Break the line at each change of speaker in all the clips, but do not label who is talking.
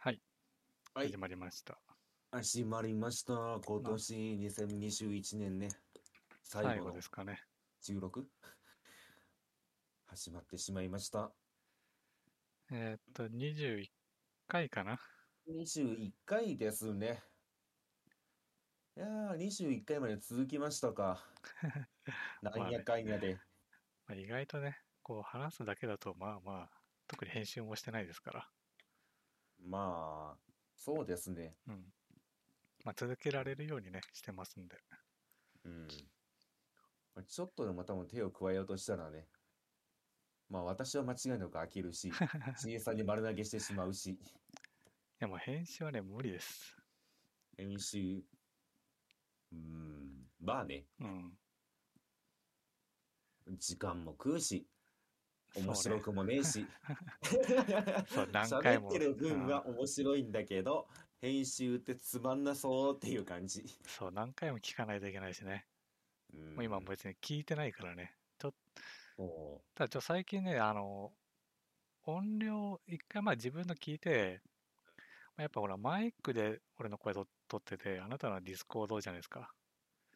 はい、
はい
始、まりました。
始まりました。今年2021年ね、最
最後
後の
ですかね。
16? 始まってしまいました。
えーっと、21回かな。
21回ですね。いやー、21回まで続きましたか。なんやかんやで。
まあ、意外とね、こう話すだけだと、まあまあ、特に編集もしてないですから。
まあ、そうですね。
うん。まあ、続けられるようにね、してますんで。
うん。ちょっとでも多分手を加えようとしたらね、まあ私は間違いなく飽きるし、CA さんに丸投げしてしまうし、
いや、もう編集はね、無理です。
編集、うーん、まあね、
うん。
時間も食うし、面白くもねえし、
そう何回も
喋ってる分は面白いんだけど、編集ってつまんなそうっていう感じ。
そう、何回も聞かないといけないしね。
うん
もう今も別に聞いてないからね。
そ
ただ、ちょ、最近ね、あの、音量、一回まあ自分の聞いて、まあやっぱほら、マイクで俺の声と取ってて、あなたのはディスコードじゃないですか。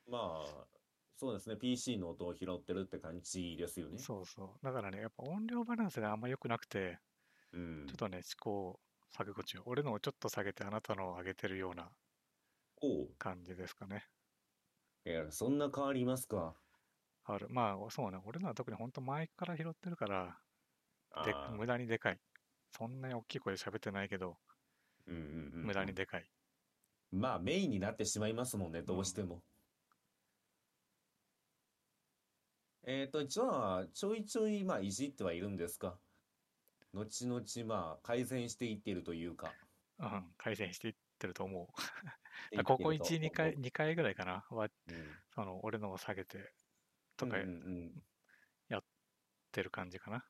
うまあ、そうですね、PC の音を拾ってるって感じですよね。
そうそう。だからね、やっぱ音量バランスがあんま良くなくて、
うん
ちょっ。とね、思考錯誤中。俺のをちょっと下げて、あなたのを上げてるような感じですかね。
いや、そんな変わりますか？
ある。まあ、そうね。俺のは特に本当マイクから拾ってるから、で無駄にでかい。そんなに大きい声で喋ってないけど、
うんうんうんうん
無駄にでかい。
まあメインになってしまいますもんね、どうしても。えっと、じゃあ、ちょいちょい、まあ、いじってはいるんですか？後々、まあ、改善していってるというか。
うん、改善していってると思う。ここ
ると
1、2回、
思
2回ぐらいかな？は、
ううん
その、俺のを下げて、とかやっ
ん
てる感じかな。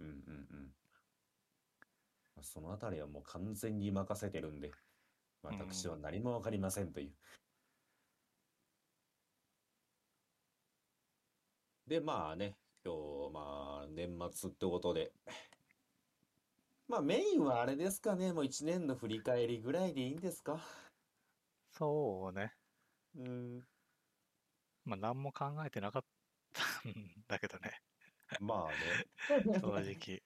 うんうんうんそのあたりはもう完全に任せてるんで、私は何もわかりませんという。で、まあね、今日、まあ、年末ってことで。まあ、メインはあれですかね、もう一年の振り返りぐらいでいいんですか？
そうね。
うん。
まあ、何も考えてなかったんだけどね、
まあね。
正直。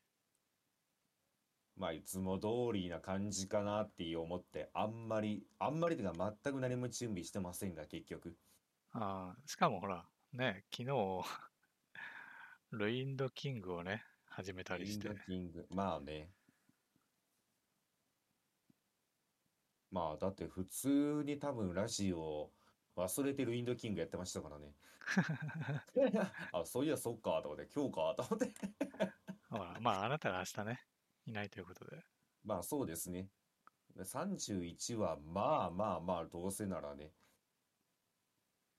まあ、いつも通りな感じかなって思って、あんまり、あんまりというか全く何も準備してませんが、結局。
ああ、しかもほら、ね、昨日、ルインドキングをね、始めたりして
インド、キング、まあね。まあ、だって普通に多分ラジオ忘れてるインドキングやってましたからね。あ、そういや、そっか、と思って、今日か、と思って。
ほら、まあ、あなたが明日ね、いないということで。
まあ、そうですね。31は、まあまあまあ、どうせならね。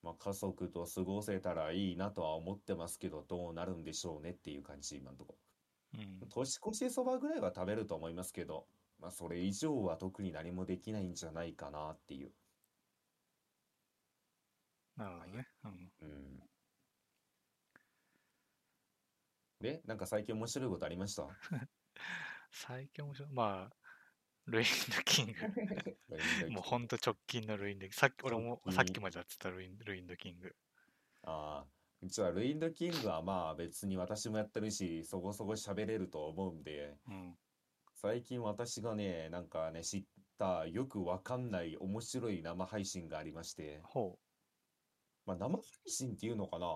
まあ、家族と過ごせたらいいなとは思ってますけど、どうなるんでしょうねっていう感じ、今のところ。
うん。
年越しそばぐらいは食べると思いますけど、まあ、それ以上は特に何もできないんじゃないかなっていう。
なるほどね。うん。
うん。で、なんか最近面白いことありました？
最近面白い。まあ、ルインドキング。もうほんと直近のルインドキング。さっき、俺もさっきまでやってたルインルインドキング。
ああ、実はルインドキングはまあ別に私もやってるし、そこそこ喋れると思うんで、
うん。
最近私がね、なんかね、知ったよくわかんない面白い生配信がありまして、
ほ
まあ生配信っていうのかな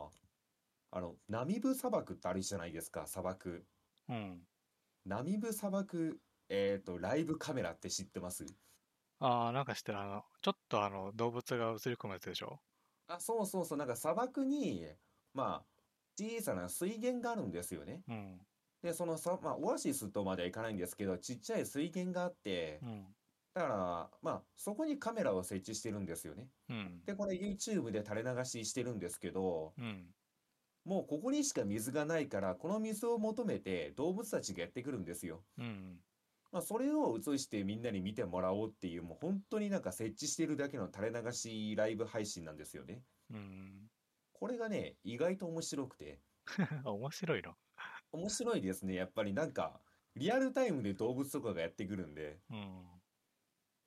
あの、ナミブ砂漠ってあるじゃないですか、砂漠。
う。うん。
ナミブ砂漠、えっと、ライブカメラって知ってます？
ああ、なんか知ってる。あの、ちょっとあの、動物が映り込むやつでしょ？
あ、そうそうそう、なんか砂漠に、まあ、小さな水源があるんですよね。
うん。
で、そのさ、まあ、オアシスとまではいかないんですけど、ちっちゃい水源があって
う、ん。
だから、まあ、そこにカメラを設置してるんですよね。
うん。
で、これ YouTube で垂れ流ししてるんですけど、
うん。
もうここにしか水がないから、この水を求めて動物たちがやってくるんですよ。
うん。
まあ、それを映してみんなに見てもらおうっていう、もう本当になんか設置してるだけの垂れ流しライブ配信なんですよね。
うん。
これがね、意外と面白くて、
面白いの？
面白いですね。やっぱりなんか、リアルタイムで動物とかがやってくるんで、
うん。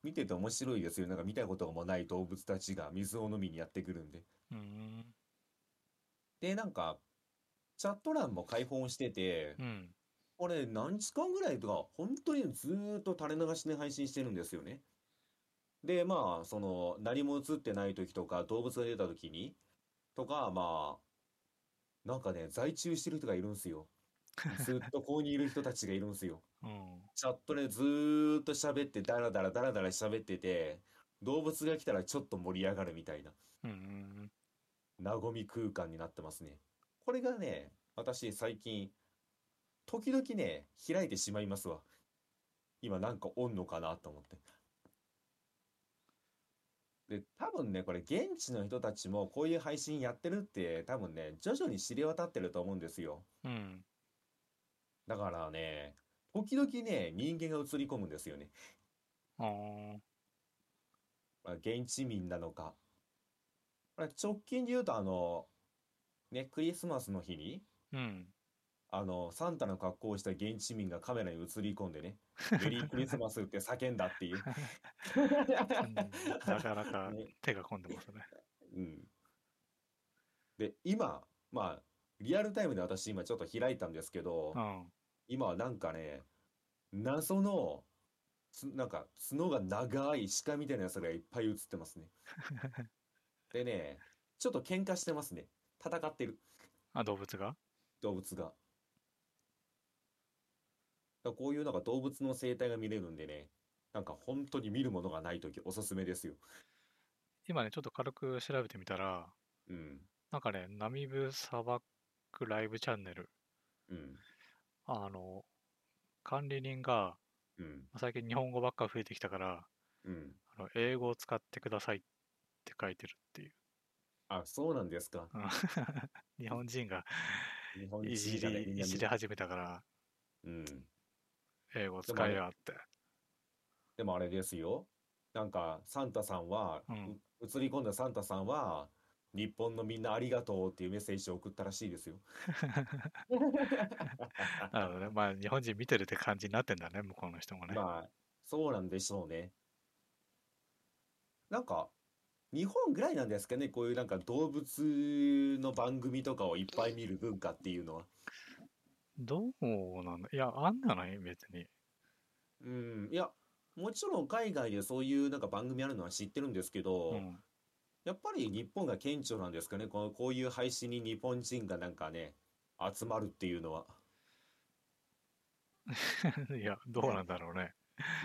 見てて面白いですよ。なんか見たこともない動物たちが水を飲みにやってくるんで。
うん。
で、なんか、チャット欄も開放してて
う、ん。
これ何時間ぐらいとか、本当にずーっと垂れ流しで配信してるんですよね。で、まあ、その、何も映ってない時とか、動物が出た時に、とか、まあ、なんかね、在中してる人がいるんですよ。ずっとここにいる人たちがいるんですよ。
うん。
チャットでずーっと喋って、ダラダラダラダラ喋ってて、動物が来たらちょっと盛り上がるみたいな、
うん。
和み空間になってますね。これがね、私最近、時々ね、開いてしまいますわ。今なんかおんのかなと思って。で、多分ね、これ現地の人たちもこういう配信やってるって多分ね、徐々に知れ渡ってると思うんですよ。
うん。
だからね、時々ね、人間が映り込むんですよね。
あ
あ、現地民なのか。直近で言うと、あの、ね、クリスマスの日に、
うん。
あの、サンタの格好をした現地民がカメラに映り込んでね、メリークリスマスって叫んだっていう。
うんなかなか
ね
手が込んでますね。
うん。で、今、まあ、リアルタイムで私今ちょっと開いたんですけど
う、ん。
今はなんかね、謎の、つなんか角が長い鹿みたいなやつがいっぱい映ってますね。でね、ちょっと喧嘩してますね。戦ってる。
あ、動物が？
動物が。だこういうなんか動物の生態が見れるんでね、なんか本当に見るものがないときおすすめですよ。
今ね、ちょっと軽く調べてみたら、
うん、
なんかね、ナミブ砂漠ライブチャンネル、
うん、
あの、管理人が、
うん、
最近日本語ばっか増えてきたから、
うん。
あの英語を使ってくださいって書いてるっていう。
あ、そうなんですか。
うん 日本人が
日本
いじ
人がね、
り、
みんな
いじり始めたから、
うん。
英語使えやって。
でもあれですよ。なんか、サンタさんは、
うん
う映り込んだサンタさんは、日本のみんなありがとうっていうメッセージを送ったらしいですよ。
なるほどね。まあ、日本人見てるって感じになってんだね、向こうの人もね。
まあ、そうなんでしょうね。なんか、日本ぐらいなんですかね、こういうなんか動物の番組とかをいっぱい見る文化っていうのは。
どうなんだ？いや、あんじゃない？別に。
うん、いや、もちろん海外でそういうなんか番組あるのは知ってるんですけど、
うん。
やっぱり日本が顕著なんですかね、このこういう配信に日本人がなんかね、集まるっていうのは。
いや、どうなんだろうね。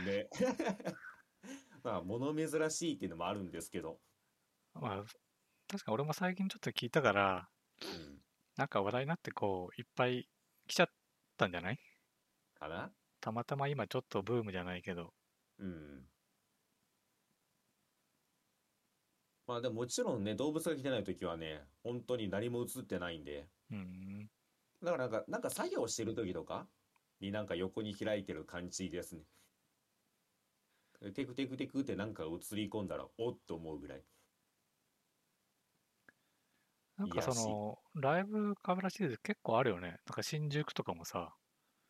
ね。まあ、物珍しいっていうのもあるんですけど。
まあ、確か俺も最近ちょっと聞いたから、
うん。
なんか話題になってこう、いっぱい来ちゃったんじゃない？
かな？
たまたま今ちょっとブームじゃないけど。
うん。まあでももちろんね、動物が来てないときはね、本当に何も映ってないんで。
うん。
だからなんか、なんか作業してるときとかになんか横に開いてる感じですね。テクテクテクってなんか映り込んだら、おっと思うぐらい。
なんかその、ライブカメラシリーズ結構あるよね。なんか新宿とかもさ、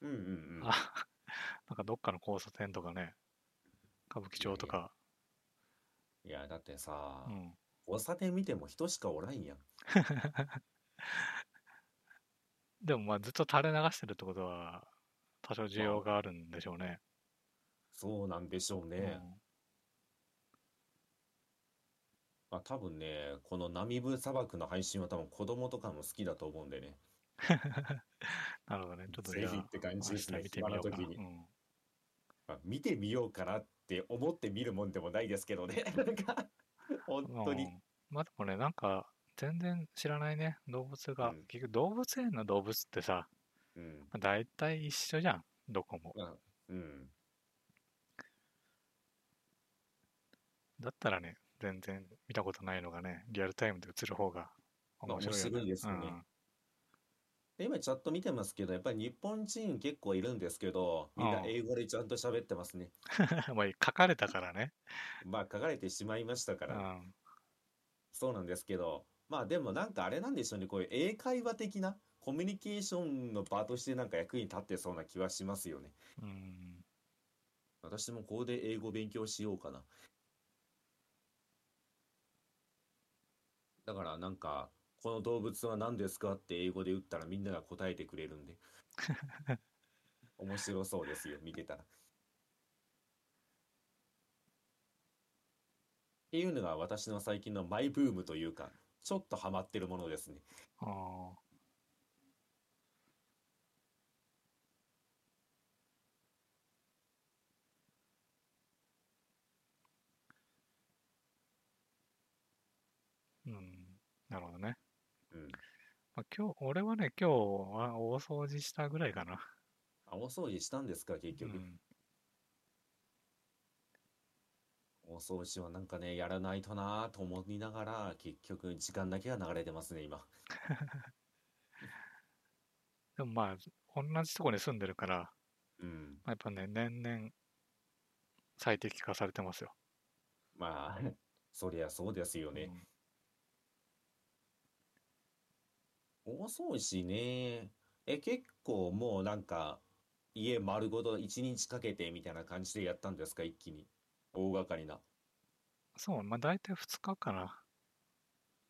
うんうんうん。
あ、なんかどっかの交差点とかね、歌舞伎町とか、
いや、だってさ
う、ん。
交差点見ても人しかおらんやん。
でもまあずっと垂れ流してるってことは、多少需要があるんでしょうね。
そうなんでしょうね。
うん
まあ多分ね、このナミブ砂漠の配信は多分子供とかも好きだと思うんでね。
なるほどね。ちょっと
ぜひって感じですね
明日見てみようかな。
暇な時に
うん
まあ、見てみようかなって思って見るもんでもないですけどね。なんか、本当に。
うんまあでもね、なんか、全然知らないね、動物が。
うん
結局、動物園の動物ってさ、
うん。
まあ大体一緒じゃん、どこも。
まあうん。
だったらね、全然見たことないのがね、リアルタイムで映る方が
まあ
面白いよね。
面白いですよねで今チャット見てますけど、やっぱり日本人結構いるんですけど、みんな
うん
英語でちゃんと喋ってますね。
うん。まあ、書かれたからね。
まあ書かれてしまいましたか
う
ら、
ん。
そうなんですけど、まあでもなんかあれなんでしょうね、こういう英会話的なコミュニケーションの場としてなんか役に立ってそうな気はしますよね。
うん。
私もここで英語勉強しようかな。だからなんか、この動物は何ですかって英語で打ったらみんなが答えてくれるんで。面白そうですよ、見てたら。っていうのが私の最近のマイブームというか、ちょっとハマってるものですね。
ああ。うん。なるほどね。
うん。
まあ、今日、俺はね、今日は大掃除したぐらいかな。
あ、お掃除したんですか、結
う
局。
ん。
お掃除はなんかね、やらないとなぁと思いながら、結局時間だけが流れてますね、今。
でもまあ、同じとこに住んでるから、
うん。
まあ、やっぱね、年々最適化されてますよ。
まあ、そりゃそうですよね。
うん
大掃除ね。え、結構もうなんか、家丸ごと一日かけてみたいな感じでやったんですか、一気に。大掛かりな。
そう、まあ大体2日かな。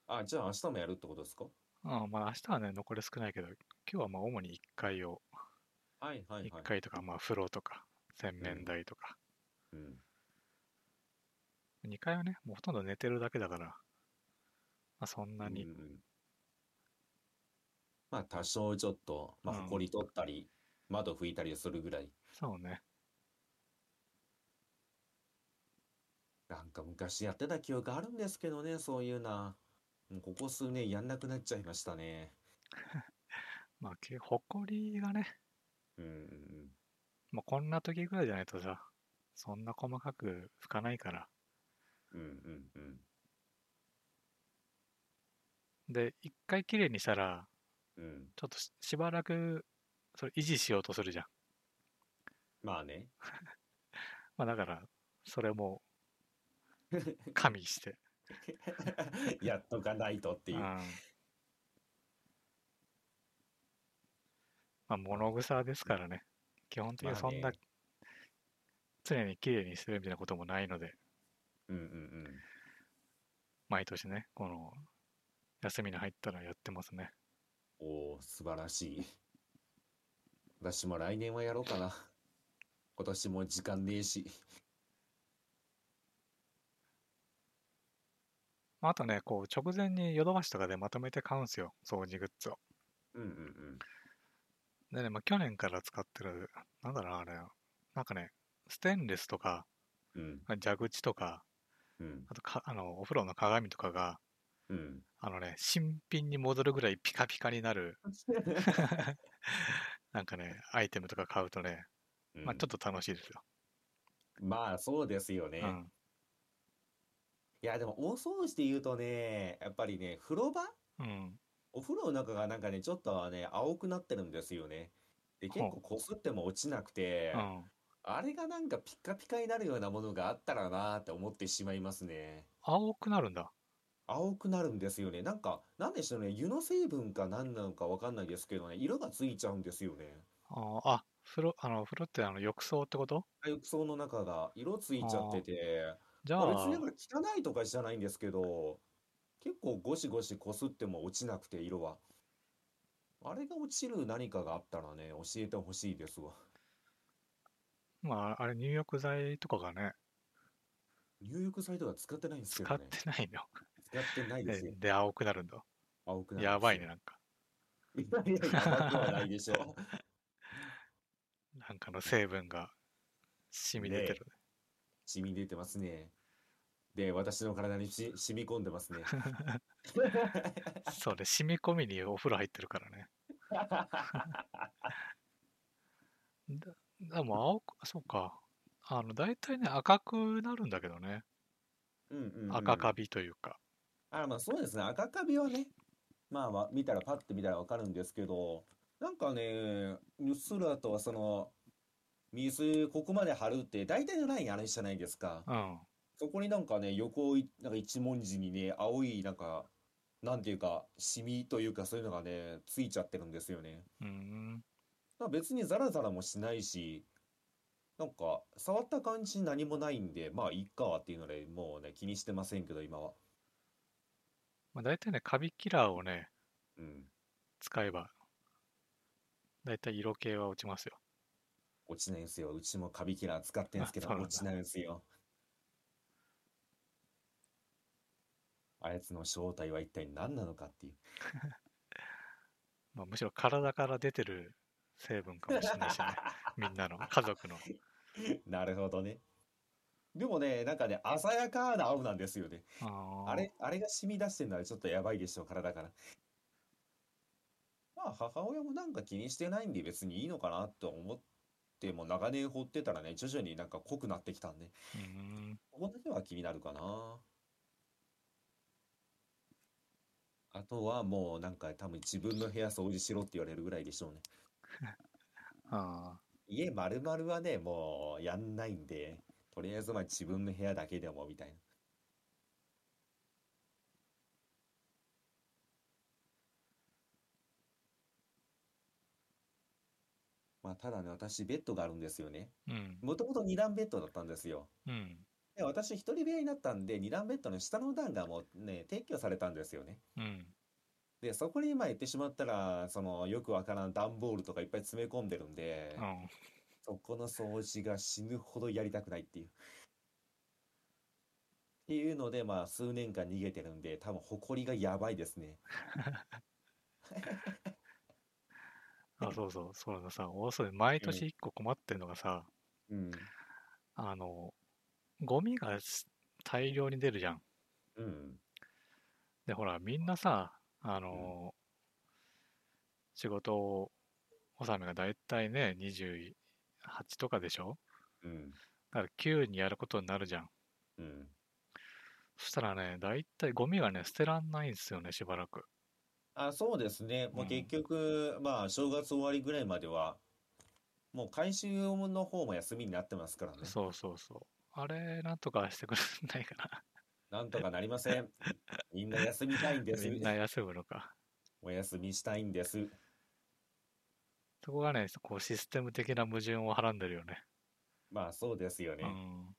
あ、じゃあ明日もやるってことですか？
ああまあ明日はね、残り少ないけど、今日はまあ主に1階を、
はいはいはい。
1階とか、まあ風呂とか、洗面台とか。
うん。
2階はね、もうほとんど寝てるだけだから、まあそんなに、
うんうんまあ多少ちょっと、まあ、
うん
ほこり取ったり、窓拭いたりするぐらい。
そうね。
なんか昔やってた記憶あるんですけどね、そういうな。もうここ数年やんなくなっちゃいましたね。
まあ、けほこりがね、
うんうんうん。
まあこんな時ぐらいじゃないとさ、そんな細かく拭かないから。
うんうんうん。
で、一回きれいにしたら、
うん。
ちょっとししばらく、それ維持しようとするじゃん。
まあね。
まあだから、それも加味して。
やっとかないとっていう。
うんまあ物草ですからね。基本的に
まあ
そんな
ね
常にきれいにしてるみたいなこともないので、
うんうんうん。
毎年ね、この休みに入ったらやってますね。
おお、素晴らしい。私も来年はやろうかな。今年も時間ねえし。
まああとね、こう直前にヨドバシとかでまとめて買うんですよ、掃除グッズを。
うんうん
でね、まあ、去年から使ってる、なんだろうな、あれ、なんかね、ステンレスとか、
うん。うん
蛇口とか、
うん
あとか、あの、お風呂の鏡とかが、
うん。
あのね、新品に戻るぐらいピカピカになる、なんかね、アイテムとか買うとね、まあちょっと楽しいですよ。
まあそうですよね。
うん。
いやでも大掃除で言うとね、やっぱりね、風呂場？
うん。
お風呂の中がなんかね、ちょっとね、青くなってるんですよね。で、結構こすっても落ちなくて、
うん。
あれがなんかピッカピカになるようなものがあったらなーって思ってしまいますね。
青くなるんだ。
青くなるんですよね。なんか、なんでしょうね、湯の成分か何なのかわかんないですけどね、色がついちゃうんですよね。
あーあ、風呂、あの、風呂ってあの浴槽ってこと？
浴槽の中が色ついちゃってて、
じゃ
まあ、別
あ
に、なんか汚いとかじゃないんですけど、結構ゴシゴシこすっても落ちなくて、色は。あれが落ちる何かがあったらね、教えてほしいですわ。
まあ、あれ入浴剤とかがね、
入浴剤とか使ってないんですけ
使っ。てないの？
使ってないですよ。
で、で青くなるんだ。
青くなる
やばいね、
よ。
なんか。
いやいや、やばくはないでしょ。
なんかの成分が染み出てる。
染み出てますね。で、私の体にし染み込んでますね。
そうね、染み込みにお風呂入ってるからね。だ、でも青く、そうか。あの、大体ね、赤くなるんだけどね。
うんうんうん
赤カビというか。
あ、まあそうですね。赤カビはね、まあまあ見たらパッて見たらわかるんですけど、なんかね、うっすらとはその、水ここまで張るって大体のラインあるじゃないですか。
うん。
そこになんかね、横い、なんか一文字にね、青いなんかなんていうか、シミというかそういうのがね、ついちゃってるんですよね。
うーん。
まあ別にザラザラもしないし、なんか、触った感じ何もないんで、まあいいかっていうので、もうね、気にしてませんけど、今は。
まあ、大体ね、カビキラーをね、
うん。
使えば、大体色系は落ちますよ。
落ちないんですよ。うちもカビキラー使ってんすけど、
あそうなんだ
落ちないんですよ。あいつの正体は一体何なのかっていう。
まあ、むしろ体から出てる成分かもしれないしね。みんなの、家族の。
なるほどね。でもね、なんかね、鮮やかな青なんですよね。
あー
あれ、あれが染み出してるのはちょっとやばいでしょ、体から。まあ、母親もなんか気にしてないんで別にいいのかなと思っても長年放ってたらね、徐々になんか濃くなってきたんで、
うーん。
ここだけは気になるかな。あとはもうなんか多分自分の部屋掃除しろって言われるぐらいでしょうね。
あ
家丸々はね、もうやんないんで、とりあえずまあ自分の部屋だけでもみたいな。まあただね、私ベッドがあるんですよね。もともと二段ベッドだったんですよ。
うん。
で、私一人部屋になったんで、二段ベッドの下の段がもうね、撤去されたんですよね。
うん。
で、そこに今行ってしまったら、そのよくわからん段ボールとかいっぱい詰め込んでるんで、
うん。
そこの掃除が死ぬほどやりたくないっていう。っていうので、まあ、数年間逃げてるんで、多分、埃がやばいですね。
あ、そうそう。そうださ、おそれ毎年一個困ってんのがさ、
うん。
あの、ゴミがす大量に出るじゃん。
うん。
で、ほら、みんなさ、あの、仕事納めがだいたいね、28とかでしょ？
うん。
だから9にやることになるじゃん。
うん。
そしたらね、だいたいゴミがね、捨てらんないんですよね、しばらく。
あ、そうですね。もう
うん
結局、まあ、正月終わりぐらいまでは、もう回収の方も休みになってますからね。
そうそうそう。あれ、なんとかしてくれないか
なんとかなりません。みんな休みたいんで
な。
す。
みんな休むのか。
お休みしたいんです。
そこがね、こうシステム的な矛盾をはらんでるよね。
まあ、そうですよね。
うん。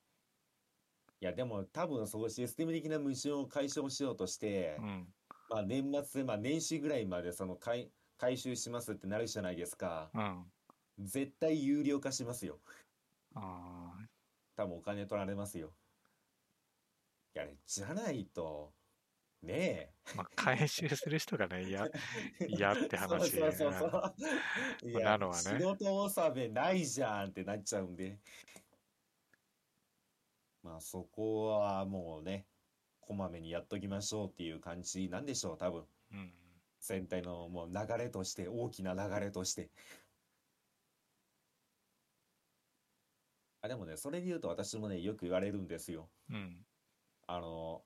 いや、でも多分そうシステム的な矛盾を解消しようとして、
うん。
まあ年末、まあ年始ぐらいまでその回、回収しますってなるじゃないですか。
うん。
絶対有料化しますよ。
ああ、
多分お金取られますよ。いやね、じゃないと、ね
まあ、回収する人がね、嫌、
え。
嫌って話
そうそうそうそう。いや、
なのはね
仕事納めないじゃんってなっちゃうんで。まあそこはもうね、こまめにやっときましょうっていう感じなんでしょう、多分。
うん。
全体のもう流れとして、大きな流れとして。あ、でもね、それで言うと私もね、よく言われるんですよ。
うん。
あの、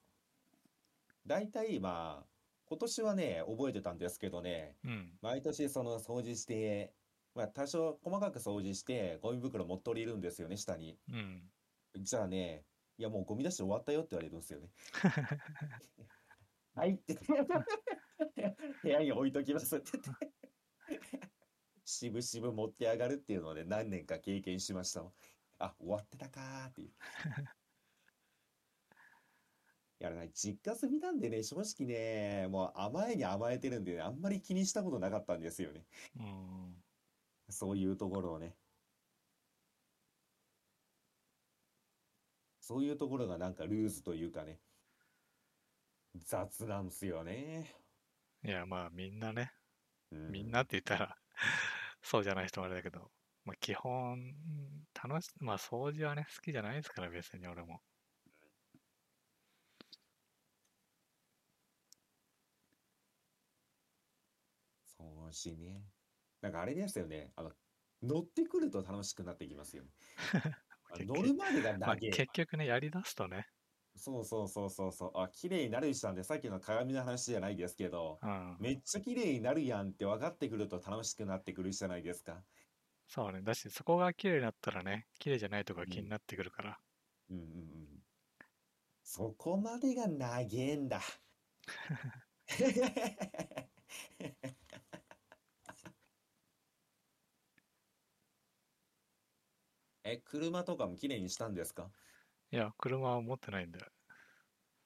大体まあ、今年はね、覚えてたんですけどね、
うん。
毎年その掃除して、まあ多少細かく掃除して、ゴミ袋持って降りるんですよね、下に。
うん。
じゃあね、いやもうゴミ出し終わったよって言われるんですよね。はいって。部屋に置いときますって言って。しぶしぶ持って上がるっていうのをね、何年か経験しましたわ。あ、終わってたかーっていう。いやね、実家住みなんでね、正直ね、もう甘えに甘えてるんでね、あんまり気にしたことなかったんですよね。
うん。
そういうところをね。そういうところがなんかルーズというかね、雑なんですよね。
いや、まあ、みんなね、
うん
みんなって言ったら、そうじゃない人もあれだけど、まあ、基本、楽し、まあ、掃除はね、好きじゃないですから、別に俺も。
そうしね。なんかあれですよね。あの、乗ってくると楽しくなってきますよ 乗るまでが
まあ、
長え。
結局ね、やりだすとね、
そうそうそうそうそう。あ、綺麗になるしたんで、さっきの鏡の話じゃないですけど、
うん。
めっちゃ綺麗になるやんって分かってくると楽しくなってくるじゃないですか。
そうね。だし、そこが綺麗になったらね、綺麗じゃないとこが気になってくるから。
うんうんうん。そこまでが長えんだ。え、車とかも綺麗にしたんですか？
いや、車は持ってないんだよ。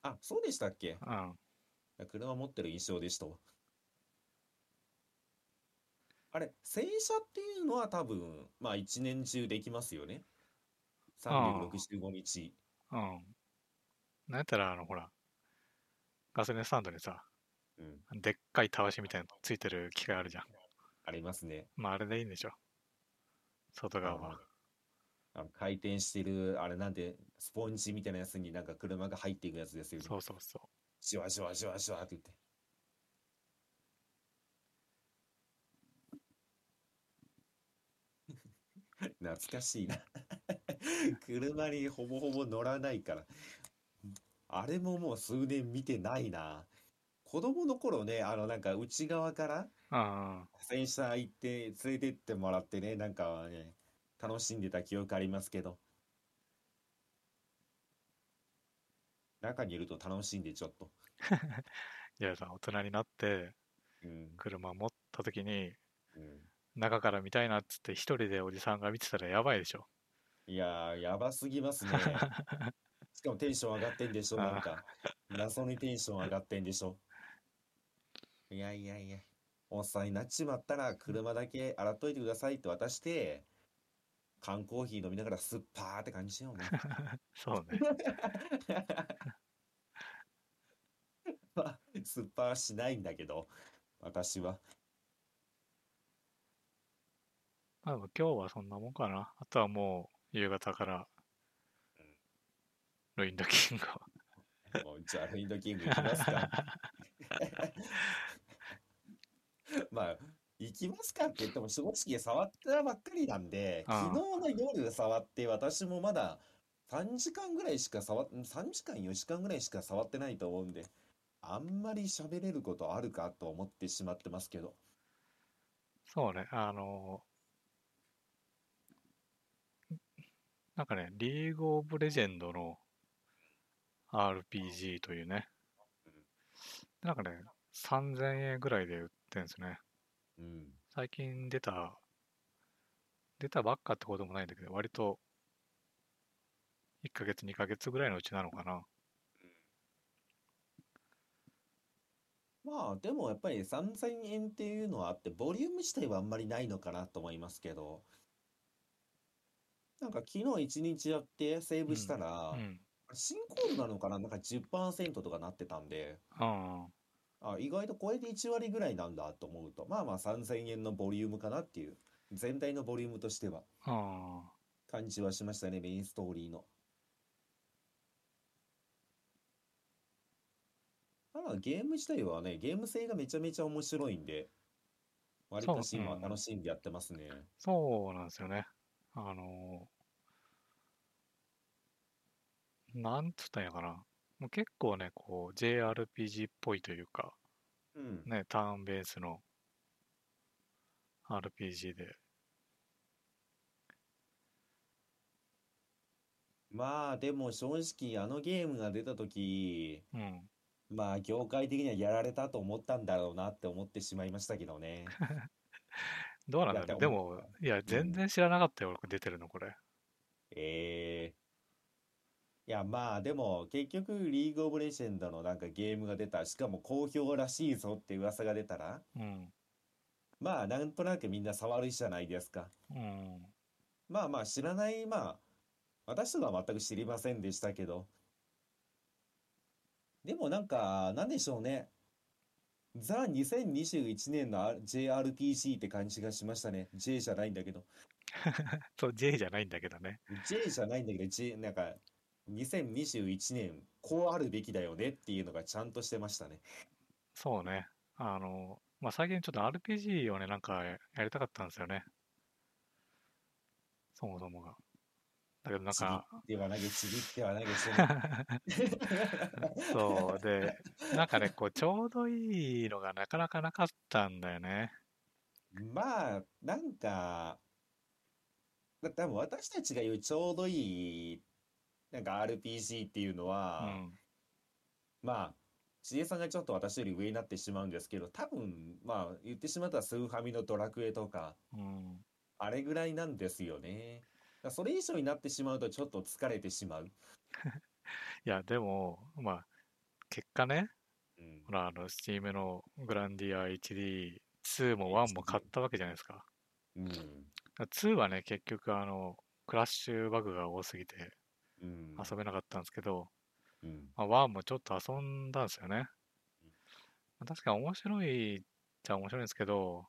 あ、そうでしたっけ？
うん。
車持ってる印象でしたわ。あれ、洗車っていうのは多分、まあ一年中できますよね。365日。
うん。なんやったら、あの、ほら、ガソリンスタンドにさ、
うん、
でっかいたわしみたいなのついてる機械あるじゃん。
ありますね。
まあ、あれでいいんでしょ。外側は。
あの回転してる、あれなんて、スポンジみたいなやつになんか車が入っていくやつですよね。
そうそうそう。
シュワシュワシュワシュワって言って。懐かしいな 車にほぼほぼ乗らないから。あれももう数年見てないな。子供の頃ね、あのなんか内側から。洗車行って連れてってもらってね、なんかね、楽しんでた記憶ありますけど。中にいると楽しんでちょっと。
いやさ、大人になって、
うん。
車持った時に、
うん
中から見たいなっつって一人でおじさんが見てたらやばいでしょ。
いやー、やばすぎますね。しかもテンション上がってんでしょ、なんか。謎にテンション上がってんでしょ。いやいやいや、おっさんになっちまったら車だけ洗っといてくださいって渡して、缶コーヒー飲みながらスッパーって感じしようね。
そうね。
まあスッパーしないんだけど、私は。
まあ、今日はそんなもんかな。あとはもう夕方から
うん、
ルインドキングを。
もうじゃあ、ルインドキング行きますか。まあ、行きますかって言っても、正直触ったばっかりなんで、
ああ
昨日の夜触って、私もまだ3時間ぐらいしか触っ、3時間、4時間ぐらいしか触ってないと思うんで、あんまり喋れることあるかと思ってしまってますけど。
そうね、あのなんかね、リーグオブレジェンドの RPG というね、なんかね、3000円ぐらいで売ってんですね。
うん。
最近出た、出たばっかってこともないんだけど、割と1ヶ月、2ヶ月ぐらいのうちなのかな。
まあ、でもやっぱり3000円っていうのはあって、ボリューム自体はあんまりないのかなと思いますけど、なんか昨日一日やってセーブしたら、
うん。
新コードなのかな？なんか10%とかなってたんで、
あ
あ、意外とこれで1割ぐらいなんだと思うと、まあまあ3000円のボリュームかなっていう、全体のボリュームとしては
あ、ああ、
感じはしましたね、メインストーリーの。ただゲーム自体はね、ゲーム性がめちゃめちゃ面白いんで、割かし今
うん
楽しんでやってますね。
そうなんですよね。あのなんつったんやかな。もう結構ね、こう JRPG っぽいというか、
うん。
ね、ターンベースの RPG で。
まあでも正直あのゲームが出た時、
うん。
まあ業界的にはやられたと思ったんだろうなって思ってしまいましたけどね。
どうなんだろうね。で
も
も、いや、全然知らなかったよ、俺出てるの、これ。
ええいやまあでも結局リーグオブレジェンドのなんかゲームが出た。しかも好評らしいぞって噂が出たら。
うん。
まあなんとなくみんな触るじゃないですか。
うん。
まあまあ知らないまあ私とかは全く知りませんでしたけど。でもなんかなんでしょうね。ザ2021年の JRPG って感じがしましたね。J じゃないんだけど。
そう、J じゃないんだけどね。
J じゃないんだけど、J、なんか、2021年、こうあるべきだよねっていうのがちゃんとしてましたね。
そうね。あの、まあ、最近ちょっと RPG をね、なんかやりたかったんですよね。そもそもが。だけどなん
ちぎ
か、
っては投げ、ちぎっては投げ。
そうで、なんかね、こう、ちょうどいいのがなかなかなかったんだよね。
まあ、なんか、だ多分私たちが言うちょうどいい、なんか RPG っていうの
う
は、
ん。
まあ、知恵さんがちょっと私より上になってしまうんですけど、多分、まあ、言ってしまったらスーファミのドラクエとか、
うん。
あれぐらいなんですよね。それ以上になってしまうとちょっと疲れてしまう。
いや、でも、まあ、結果ね、
うん
ほ。ら、あの、スチームのグランディア HD2 も1も買ったわけじゃないですか。
うん。
だから2はね、結局、あの、クラッシュバグが多すぎて
うん。
遊べなかったんですけど、
うん。
まあ、1もちょっと遊んだんですよね。まあ確かに面白いっちゃ面白いんですけど、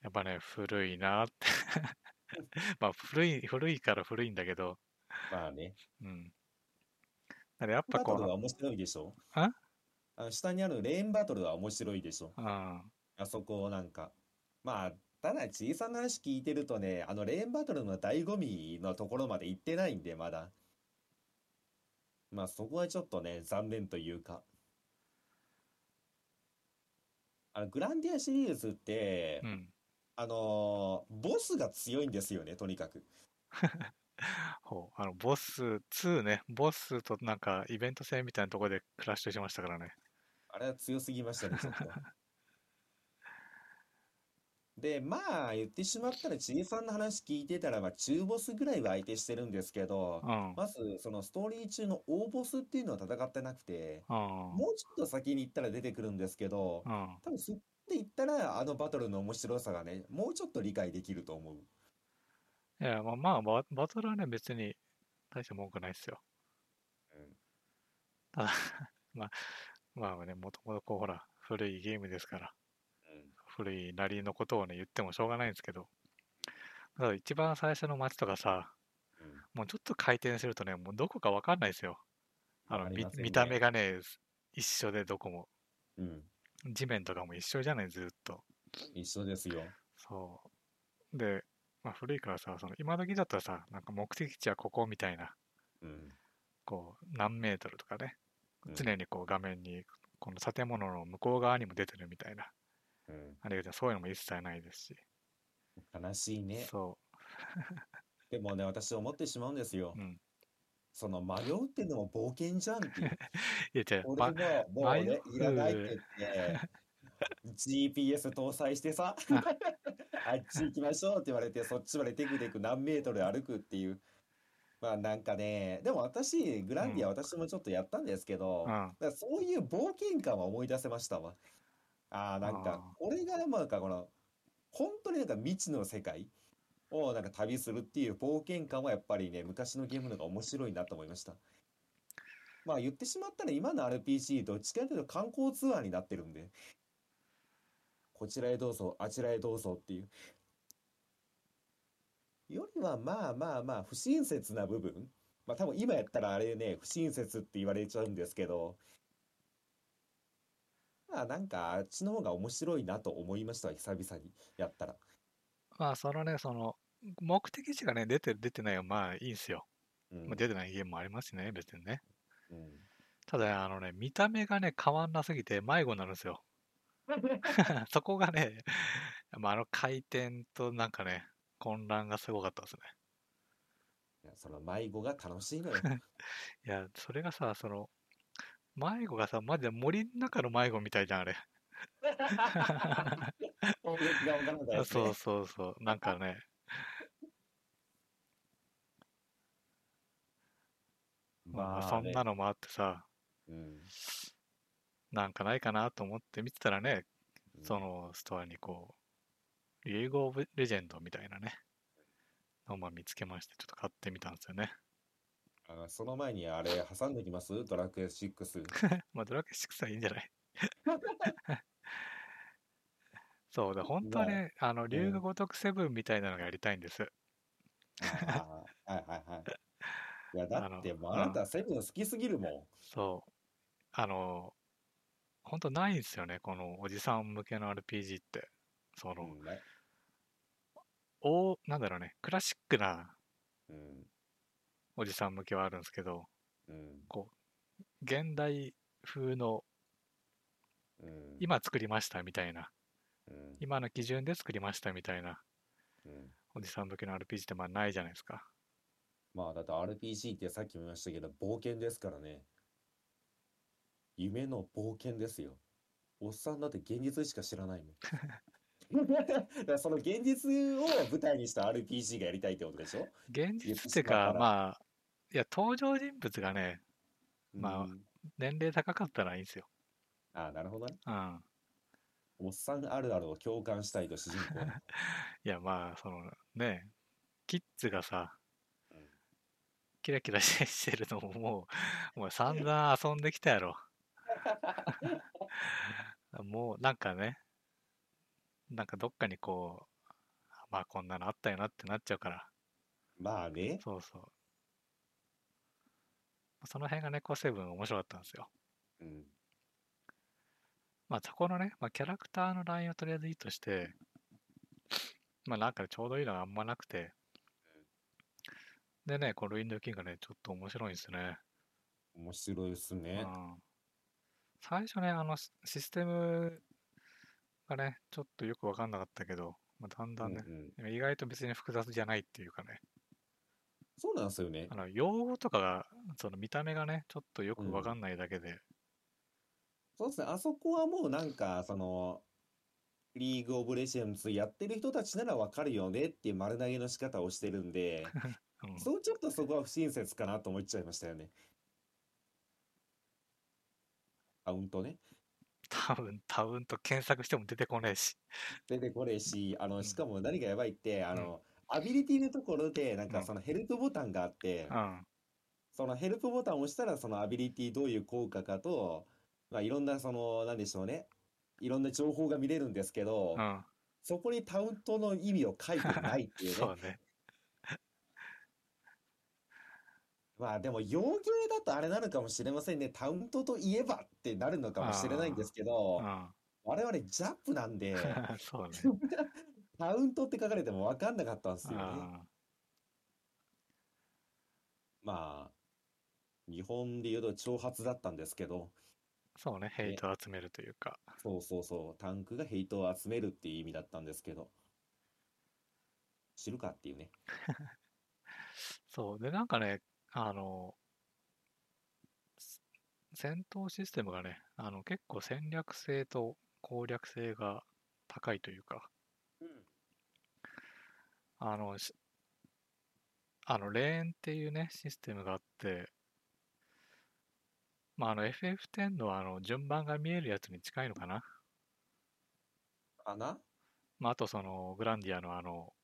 やっぱね、古いなって。まあ、古い、古いから古いんだけど、
まあね。
うん。だからやっぱこう、
バトルは面白いでしょ？
あ？
あの下にあるレーンバトルは面白いでしょ？
うん、
あそこなんか。まあ、ただ小さな話聞いてるとね、あのレーンバトルの醍醐味のところまで行ってないんで、まだ。まあそこはちょっとね、残念というか。あのグランディアシリーズって、
うん。
あのーボスが強いんですよね、とにかく。
ほう、あの、ボス2ね、ボスとなんかイベント戦みたいなところでクラッシュしましたからね。
あれは強すぎましたね、ちょっと。で、まあ、言ってしまったら、ちえさんの話聞いてたら、まあ、中ボスぐらいは相手してるんですけど、
うん。
まず、そのストーリー中の大ボスっていうのは戦ってなくて、
うん。
もうちょっと先に行ったら出てくるんですけど、
うん。
多分そこで行ったら、あのバトルの面白さがね、もうちょっと理解できると思う。
いや、まあ、まあ、ババトルはね、別に大して文句ないっすよ。
うん
ただ、まあ、まあね、もともとこう、ほら、古いゲームですから、
うん
古いなりのことをね、言ってもしょうがないんですけど、ただ一番最初の街とかさ、
うん
もうちょっと回転するとね、もうどこかわかんないですよ。あの、
ね
見た目がね、一緒でどこも。
うん、
地面とかも一緒じゃない、ずっと。
一緒ですよ。
そう。で、まあ古いからさ、その今時だったらさ、なんか目的地はここみたいな、
うん
こう、何メートルとかね、
うん
常にこう画面に、この建物の向こう側にも出てるみたいな、
うん
あれがそういうのも一切ないですし、
悲しいね。
そ
でもね、私思ってしまうんですよ
う。う。ん。
その迷うっていうのも冒険じゃんっていう。
いや、じゃあ、
俺
ま、
ももうねいらないって言って、GPS 搭載してさ、あっち行きましょうって言われて、そっちまでテクテク何メートル歩くっていう。まあなんかね、でも私、グランディア私もちょっとやったんですけど、
うん。
そういう冒険感は思い出せましたわ。ああ、なんか
あ、
これがなんかこの、本当になんか未知の世界をなんか旅するっていう冒険感はやっぱりね、昔のゲームの方が面白いなと思いました。まあ言ってしまったら今の RPG どっちかというと観光ツアーになってるんで、こちらへどうぞ、あちらへどうぞっていう。よりはまあまあまあ不親切な部分。まあ多分今やったらあれね、不親切って言われちゃうんですけど、まあなんかあっちの方が面白いなと思いましたわ久々にやったら。
まあ、そのね、その、目的地がね、出てる、出てないはまあいいんすよ。
うん
まあ、出てないゲームもありますしね、別にね。
うん
ただ、あのね、見た目がね、変わんなすぎて迷子になるんですよ。そこがね、まあ、あの回転となんかね、混乱がすごかったですね。
いやその迷子が楽しいのよ。
いや、それがさ、その、迷子がさ、マジで森の中の迷子みたいじゃん、あれ。そうそうそう。なんかね、まあ、そんなのもあってさ、
うん
なんかないかなと思って見てたらね、
うん
そのストアにこう、リーグオブレジェンドみたいなね、のをまあ見つけまして、ちょっと買ってみたんですよね。
あその前にあれ挟んでおきます？ドラクエ6。
まあ、ドラクエ6はいいんじゃない？そうだ、本当はね、あの、竜が如くセブンみたいなのがやりたいんです。
ああはいはいはい。いや、だってもうあなたセブン好きすぎるも
そう。あの、本当ないんですよね、このおじさん向けの RPG って。そ
ん。
の、
うんね
お、なんだろうね、クラシックな
うん
おじさん向けはあるんですけど、
うん
現代風の
うん
今作りましたみたいな、
うん
今の基準で作りましたみたいな
うん
おじさん向けの RPG ってまあないじゃないですか。
まあだって RPG ってさっきも言いましたけど冒険ですからね。夢の冒険ですよ。おっさんだって現実しか知らないもん。その現実を舞台にした RPG がやりたいってことでしょ？
現実っていうか、
ま
あ、いや、登場人物がね、まあ
うん
年齢高かったらいいんですよ。
ああ、なるほどね。
うん。
おっさんあるあるを共感したいと主人公は。
いや、まあ、そのね、キッズがさ
うん、
キラキラししてるのももう、もう散々遊んできたやろ。もうなんかね、なんかどっかにこう、まあこんなのあったよなってなっちゃうから、
まあね。
そうそう。その辺がね、こうセブン面白かったんですよ。
うん。
まあそこのね、まあ、キャラクターのラインはとりあえずいいとして、まあなんかちょうどいいのがあんまなくて、でね、このルインドキングがね、ちょっと面白いんですね。
面白いですね。
うん最初ね、あのシシステムがね、ちょっとよくわかんなかったけど、まあ、だんだんね、
うんうん
意外と別に複雑じゃないっていうかね、
そうなんですよね
あ。の用語とかが、その見た目がね、ちょっとよくわかんないだけで、
そうですね。あそこはもうなんか、その、リーグオブレジェンズやってる人たちならわかるよねっていう丸投げの仕方をしてるんで、
うん。
そうちょっとそこは不親切かなと思っちゃいましたよね。カウントね。
多分、多分と検索しても出てこないし、
出てこれし、あの、
うん。
しかも何がやばいって、あの、アビリティのところで、なん
うん。
かそのヘルプボタンがあって、
うん、
そのヘルプボタンを押したら、そのアビリティどういう効果かと、まあ、いろんな、その、なんでしょうね。いろんな情報が見れるんですけど、
うん、
そこにタウントの意味を書いてないっていうね。
そうね。
まあでも、洋芸だとあれなのかもしれませんね。タウントといえばってなるのかもしれないんですけど、
う
我々ジャップなんで、
ん、そうね。
タウントって書かれても分かんなかったんですよね。
あ
まあ、日本で言うと挑発だったんですけど、
ーそうね、ヘイトを集めるというか、
そうそうそう、タンクがヘイトを集めるっていう意味だったんですけど、知るかっていうね。
そう。で、なんかね、あの、す戦闘システムがね、あの結構戦略性と攻略性が高いというか、あの、しあの、レーンっていうね、システムがあって、まあ、あの、FF10 のあの、順番が見えるやつに近いのかな？
かな？
まあ、あとその、グランディアのあの、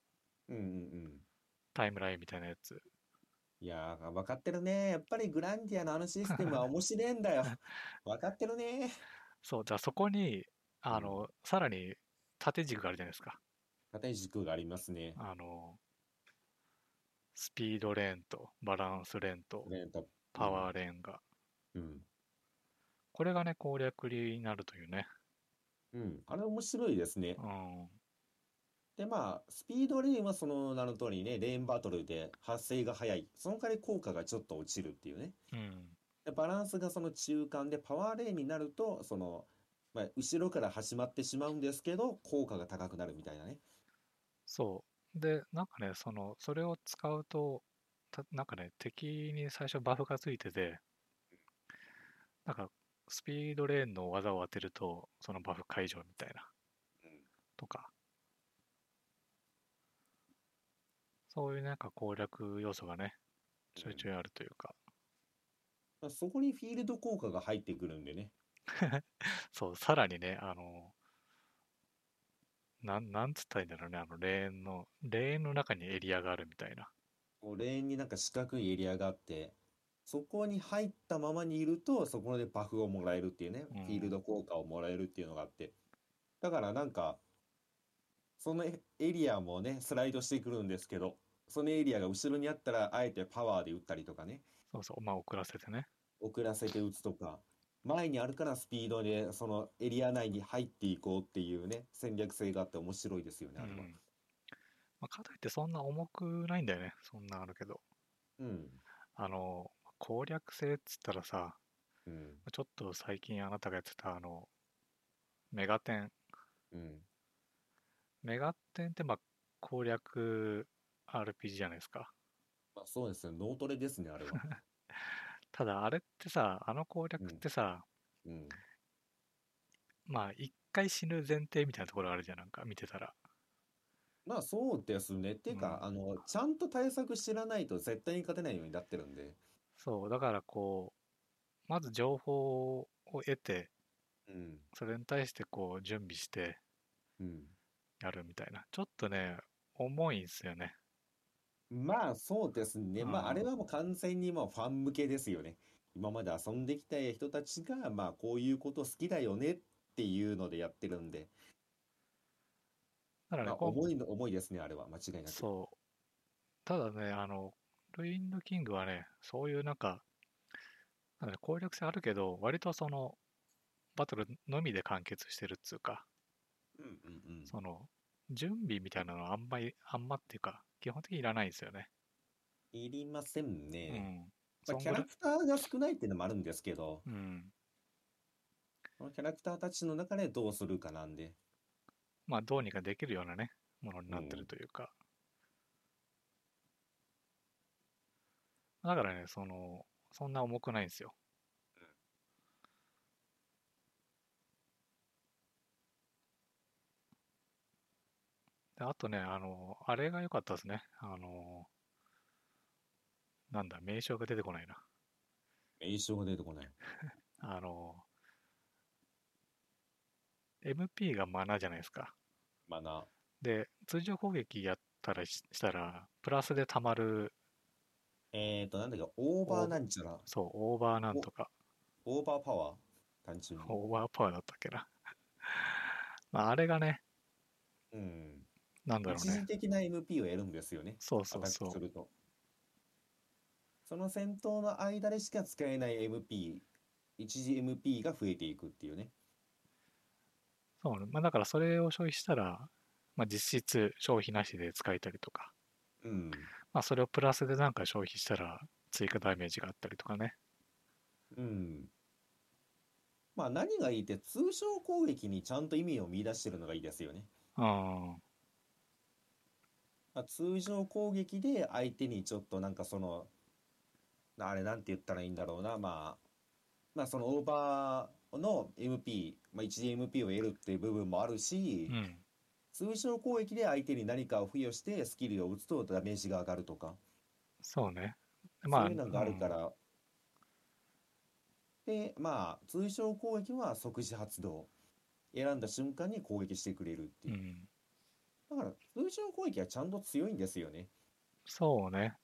うんうんうん。
タイムラインみたいなやつ。
いやー、分かってるね。やっぱりグランディアのあのシステムは 面白いんだよ。分かってるね。
そう、じゃあそこに、あの、さらに縦軸があるじゃないですか。
縦軸がありますね。
あの、スピードレーンとバランスレーンと
ねと
パワーレーンが。
うん。
これがね、攻略になるというね。
うん。あれ面白いですね。
うん。
で、まあ、スピードレーンはその名の通りね、レーンバトルで発生が早い。その代わり効果がちょっと落ちるっていうね。
うん。
でバランスがその中間でパワーレーンになると、その、まあ、後ろから始まってしまうんですけど、効果が高くなるみたいなね。
そう。で、なんかね、その、それを使うと、たなんかね、敵に最初バフがついてて、なんか、スピードレーンの技を当てると、そのバフ解除みたいな、とか。そういうなんか攻略要素がね、ちょいちょいあるというか。
まあ、そこにフィールド効果が入ってくるんでね。
そう、さらにね、あの、なん、なんつったらいいんだろうね、あの、レーンの、レーンの中にエリアがあるみたいな。
こうレーンになんか四角いエリアがあって、そこに入ったままにいると、そこでバフをもらえるっていうね、
うん
フィールド効果をもらえるっていうのがあって。だからなんか、そのエエリアもね、スライドしてくるんですけど、そのエリアが後ろにあったら、あえてパワーで打ったりとかね、
そうそう、まあ遅らせてね。
遅らせて打つとか、前にあるからスピードでそのエリア内に入っていこうっていうね、戦略性があって面白いですよね、あれは。
うんまあ、かといってそんな重くないんだよね。そんなあるけど。
うん。
あの、攻略性っつったらさ、
うん。
ちょっと最近あなたがやってたあの、メガテン。
うん。
メガテンってまあ攻略 RPG じゃないですか。
まあそうですね、脳トレですね、あれは。
ただあれってさ、あの攻略ってさ、
うん。
まあ、一回死ぬ前提みたいなところあるじゃん、なんか見てたら。
まあそうですね。ていうか、
うん
あの、ちゃんと対策知らないと絶対に勝てないようになってるんで。
そう、だからこう、まず情報を得て、
うん。
それに対してこう、準備して
うん。
やるみたいな。ちょっとね、重いんすよね。
まあそうですね。まああれはもう完全にもうファン向けですよね。今まで遊んできた人たちが、まあこういうこと好きだよねっていうのでやってるんで。
だからね、
重いの、重いですね、あれは。間違いなく。
そう。ただね、あの、ルインドキングはね、そういうなんか、なんだろう攻略性あるけど、割とその、バトルのみで完結してるっつうか、
うんうんうん。
その、準備みたいなのはあんまり、あんまっていうか、基本的にいらないんですよね。
いりません
う
ね。
ん。
まあ、キャラクターが少ないっていうのもあるんですけど、
うん。
このキャラクターたちの中でどうするかなんで。
まあ、どうにかできるようなね、ものになって
うん
るというか。だからね、その、そんな重くないんですよ。であとね、あの、あれが良かったですね。あの、なんだ、名称が出てこないな。
名称が出てこない。
あの、MP がマナじゃないですか。
まあな。
で、通常攻撃やったらししたら、プラスで溜まる、
えーと、なんだっけ、オーバーなんちゃら、
そう、オーバーなんとか、
オーバーパワー？単純に。
オーバーパワーだったっけな。まあ、あれがね、
うん。
なんだろうね
一時。的な MP を得るんですよね。
そう
アタッ
そうそう。
クすると。その戦闘の間でしか使えない MP、一時 MP が増えていくっていうね。
そうね。まあ、だからそれを消費したら、まあ、実質消費なしで使えたりとか、
うん。
まあ、それをプラスでなんか消費したら追加ダメージがあったりとかね。
うん。まあ何がいいって通常攻撃にちゃんと意味を見出してるのがいいですよね。
うん。
まあ、通常攻撃で相手にちょっとなんかその、あれなんて言ったらいいんだろうな、まあ、まあそのオーバーの MP、まあ、一時 MP を得るっていう部分もあるし
う、ん。
通常攻撃で相手に何かを付与してスキルを打つとダメージが上がるとか、
そうね。
そういうのがあるか
うん
ら、で、まあ通常攻撃は即時発動。選んだ瞬間に攻撃してくれるっていう。
うん。
だから通常攻撃はちゃんと強いんですよね。
そうね。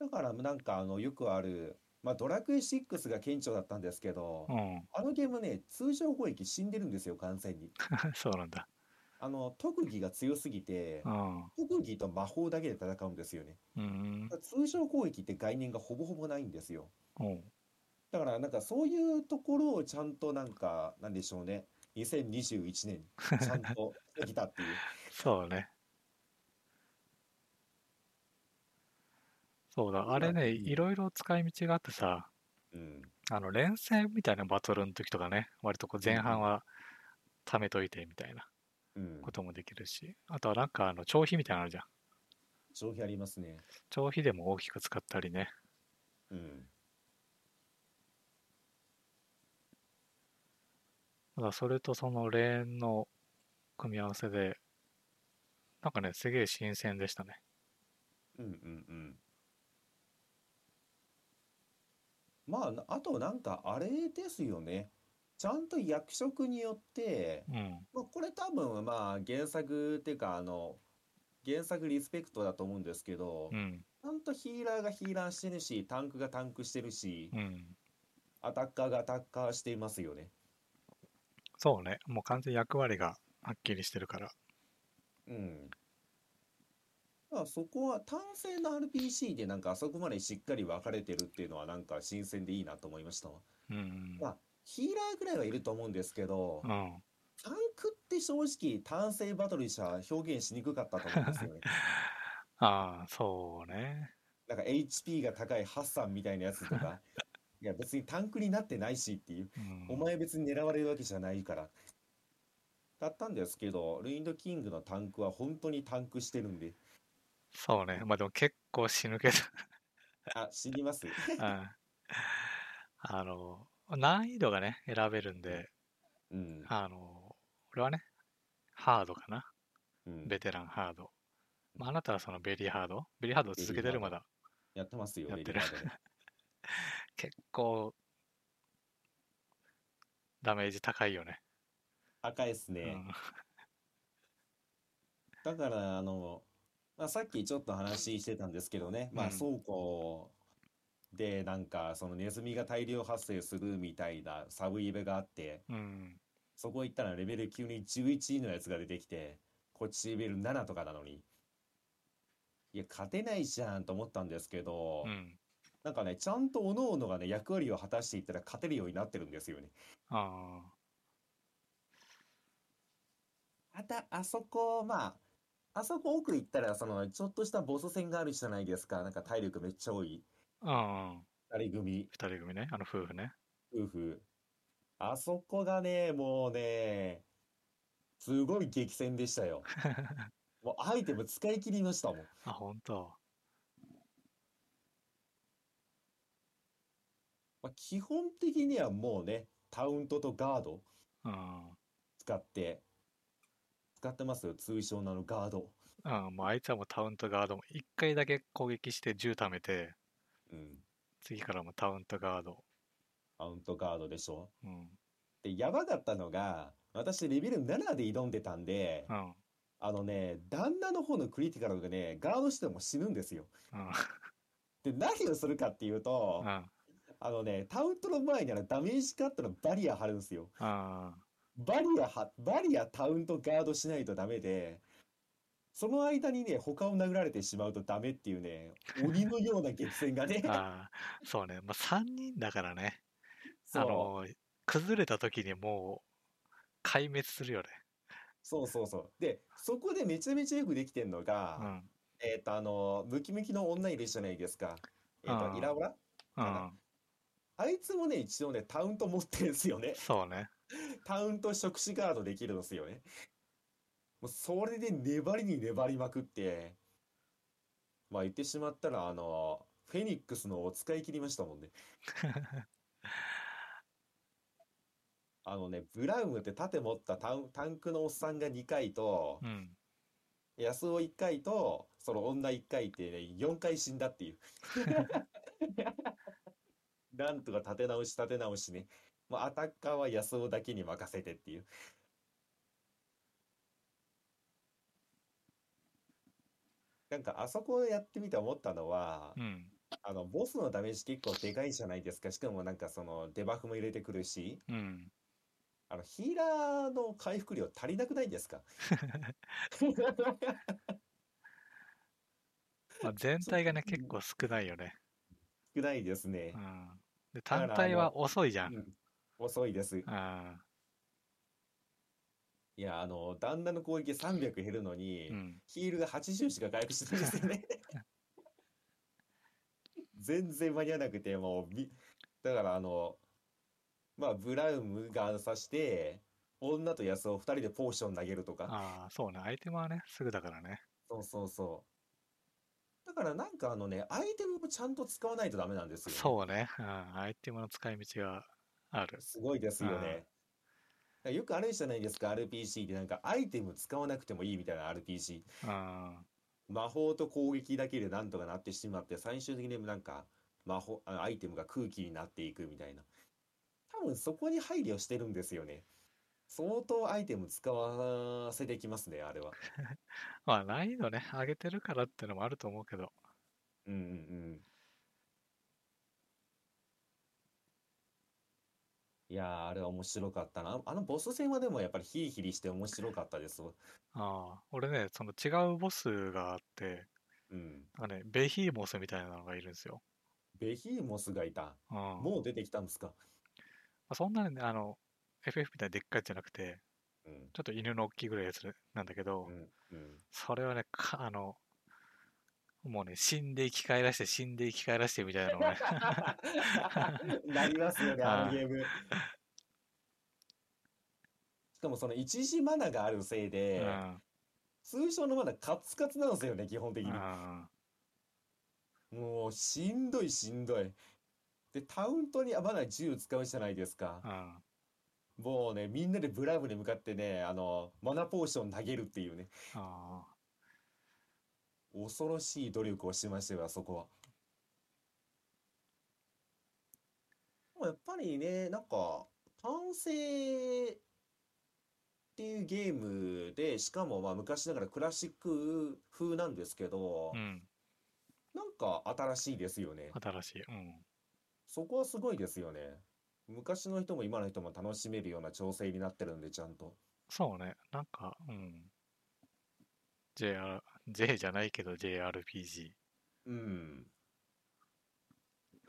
だからなんかあのよくある、まあ、ドラクエ6が顕著だったんですけど、
うん。
あのゲームね、通常攻撃死んでるんですよ、完全に。
そうなんだ。
あの、特技が強すぎて
う、ん。
特技と魔法だけで戦うんですよね。
うん。
だから通常攻撃って概念がほぼほぼないんですよ。
うん。
だからなんかそういうところをちゃんとなんか、なんでしょうね。2021年、ちゃんとできたっていう。
そうね。そうだ、あれね、
うん
いろいろ使い道があってさ、
うん。
あの、連戦みたいなバトルの時とかね、割とこう前半は貯めといてみたいな
うん
こ。ともできるし、あとはなんかあの、長飛みたいなのあるじゃん。
消費ありますね。
長飛でも大きく使ったりね。
うん。
ただそれとそのレーンの組み合わせで、なんかね、すげえ新鮮でしたね。
うんうんうん。まあ、なあとなんかあれですよね。ちゃんと役職によって、
うん。
まあ、これ多分まあ原作っていうかあの、原作リスペクトだと思うんですけど
う、ん。
ちゃんとヒーラーがヒーラーしてるし、タンクがタンクしてるし
う、ん。ア
アタッカーがアタッカーしていますよね。
そうね。もう完全に役割がはっきりしてるから。
うん。まあそこは単性の RPG でなんかあそこまでしっかり分かれてるっていうのはなんか新鮮でいいなと思いましたわ。
うん。
まあヒーラーぐらいはいると思うんですけど、
うん。
タンクって正直単性バトルじゃ表現しにくかったと思うんですよね。
ああ、そうね。
なんか HP が高いハッサンみたいなやつとか、いや別にタンクになってないしっていう、
うん。
お前別に狙われるわけじゃないから。だったんですけど、ルインドキングのタンクは本当にタンクしてるんで、
そうね。まあでも結構死ぬけど。
あ、死にます？
うん。あの、難易度がね、選べるんで、
うん。
あの、俺はね、ハードかな。
うん。
ベテランハード。まあ、あなたはそのベリーハード？ベリーハードを続けてるまだ。
やってますよ、
やってる 結構、ダメージ高いよね。
赤いっすね。
うん。
だから、あの、まあ、さっきちょっと話してたんですけどね、まあ、
うん
倉庫でなんか、そのネズミが大量発生するみたいなサブイベがあって、
うん。
そこ行ったらレベル急に11のやつが出てきて、こっちレベル7とかなのに、いや、勝てないじゃんと思ったんですけど、
うん。
なんかね、ちゃんと各々がね、役割を果たしていったら勝てるようになってるんですよね。
あ
また、あそこ、まあ、あそこ奥行ったら、その、ちょっとしたボス戦があるじゃないですか。なんか体力めっちゃ多い。
あ。うん。
二人組、
二人組ね。あの夫婦ね。
夫婦。あそこがね、もうね、すごい激戦でしたよ。もうアイテム使い切りましたもん。
あ、ほんと。
まあ、基本的にはもうね、タウントとガード
うん。
使って、使ってます？よ。通称のあのガード。
うん、もうあいつはもうタウントガードも一回だけ攻撃して銃貯めて、
うん。
次からもうタウントガード。
タウントガードでしょ？
うん。
で、やばかったのが、私レベル7で挑んでたんで、
うん。
あのね、旦那の方のクリティカルがね、ガードしても死ぬんですよ。
うん。
で、何をするかっていうと
う、ん。
あのね、タウントの前にあのダメージカットのバリア張るんですよ。
あ
バリアは、バリアタウントガードしないとダメで、その間にね、他を殴られてしまうとダメっていうね、鬼のような激戦がね
あ。、ああ。そうね。まあ、3人だからね。あの、崩れた時にもう、壊滅するよね。
そうそうそう。で、そこでめちゃめちゃよくできてんの
う
が、
ん。
えっと、あの、ムキムキの女いるじゃないですか。えっ
ー
イラオラ
う
か
ん。
あいつもね、一応ね、タウント持ってるんですよね。
そうね。
タウント触手ガードできるんですよね。もうそれで粘りに粘りまくって、まあ言ってしまったら、あの、フェニックスのを使い切りましたもんね。あのね、ブラウムって盾持ったタウンタンクのおっさんが2回と
う、ん。
安尾1回と、その女1回ってね、4回死んだっていう。なんとか立て直し立て直しね。もうアタッカーは安尾だけに任せてっていう。なんかあそこやってみて思ったのは、
うん。
あの、ボスのダメージ結構でかいじゃないですか。しかもなんかそのデバフも入れてくるし、
うん。
あの、ヒーラーの回復量足りなくないですか？
まあ、全体がね、結構少ないよね。
少ないですね
う。ん。で、単体は遅いじゃ。
うんん遅いです。
あ
いや、あの、旦那の攻撃300減るの
あ。
に
う、ん。
ヒールが80しか回復してないんですよね。全然間に合わなくて、もうみ、だからあの、まあ、ブラウムが刺して、女と安尾二人でポーション投げるとか。
ああ、そうね。アイテムはね、すぐだからね。
そうそうそう。だからなんかあのね、アイテムもちゃんと使わないとダメなんですよね。
そうね。うん。アイテムの使い道がある。
すごいですよね。よくあるじゃないですか、RPG ってなんかアイテム使わなくてもいいみたいな
ん。
魔法と攻撃だけでなんとかなってしまって、最終的になんか魔法、あアイテムが空気になっていくみたいな。多分そこに配慮してるんですよね。相当アイテム使わせてきますね、あれは。
まあ、難易度ね、上げてるからってのもあると思うけど。
うんうんうん。いやー、あれは面白かったな。あのボス戦はでもやっぱりヒリヒリして面白かったです。
ああ。俺ね、その違うボスがあって、
うん。
なんかね、ベヒーモスみたいなのがいるんですよ。
ベヒーモスがいた。
うん。ま
もう出てきたんですか？
あ、そんなにね、あの、FF みたいなでっかいやつじゃなくて、
うん。
ちょっと犬の大きいぐらいのやつなんだけど、
うん。うん。
それはね、かあの、もうね、死んで生き返らして、死んで生き返らしてみたいなのがね。
なりますよね、あのゲーム。しかもその一時マナがあるせいで、
うん。
通常のマナカツカツなんですよね、基本的に。
うん
もうしんどいしんどい。で、タウントにまだ銃使うじゃないですか。
うん。
もうね、みんなでブラウムに向かってね、あの、マナポーション投げるっていうね、
あ
恐ろしい努力をしましたよ、あそこは。でもやっぱりね、なんか、単性っていうゲームで、しかもまあ昔ながらクラシック風なんですけど
あ。う、ん。
なんか新しいですよね。
新しい。うん。
そこはすごいですよね。昔の人も今の人も楽しめるような調整になってるんで、ちゃんと。
そうね。なんか、うん。JR、J じゃないけど JRPG。
うん。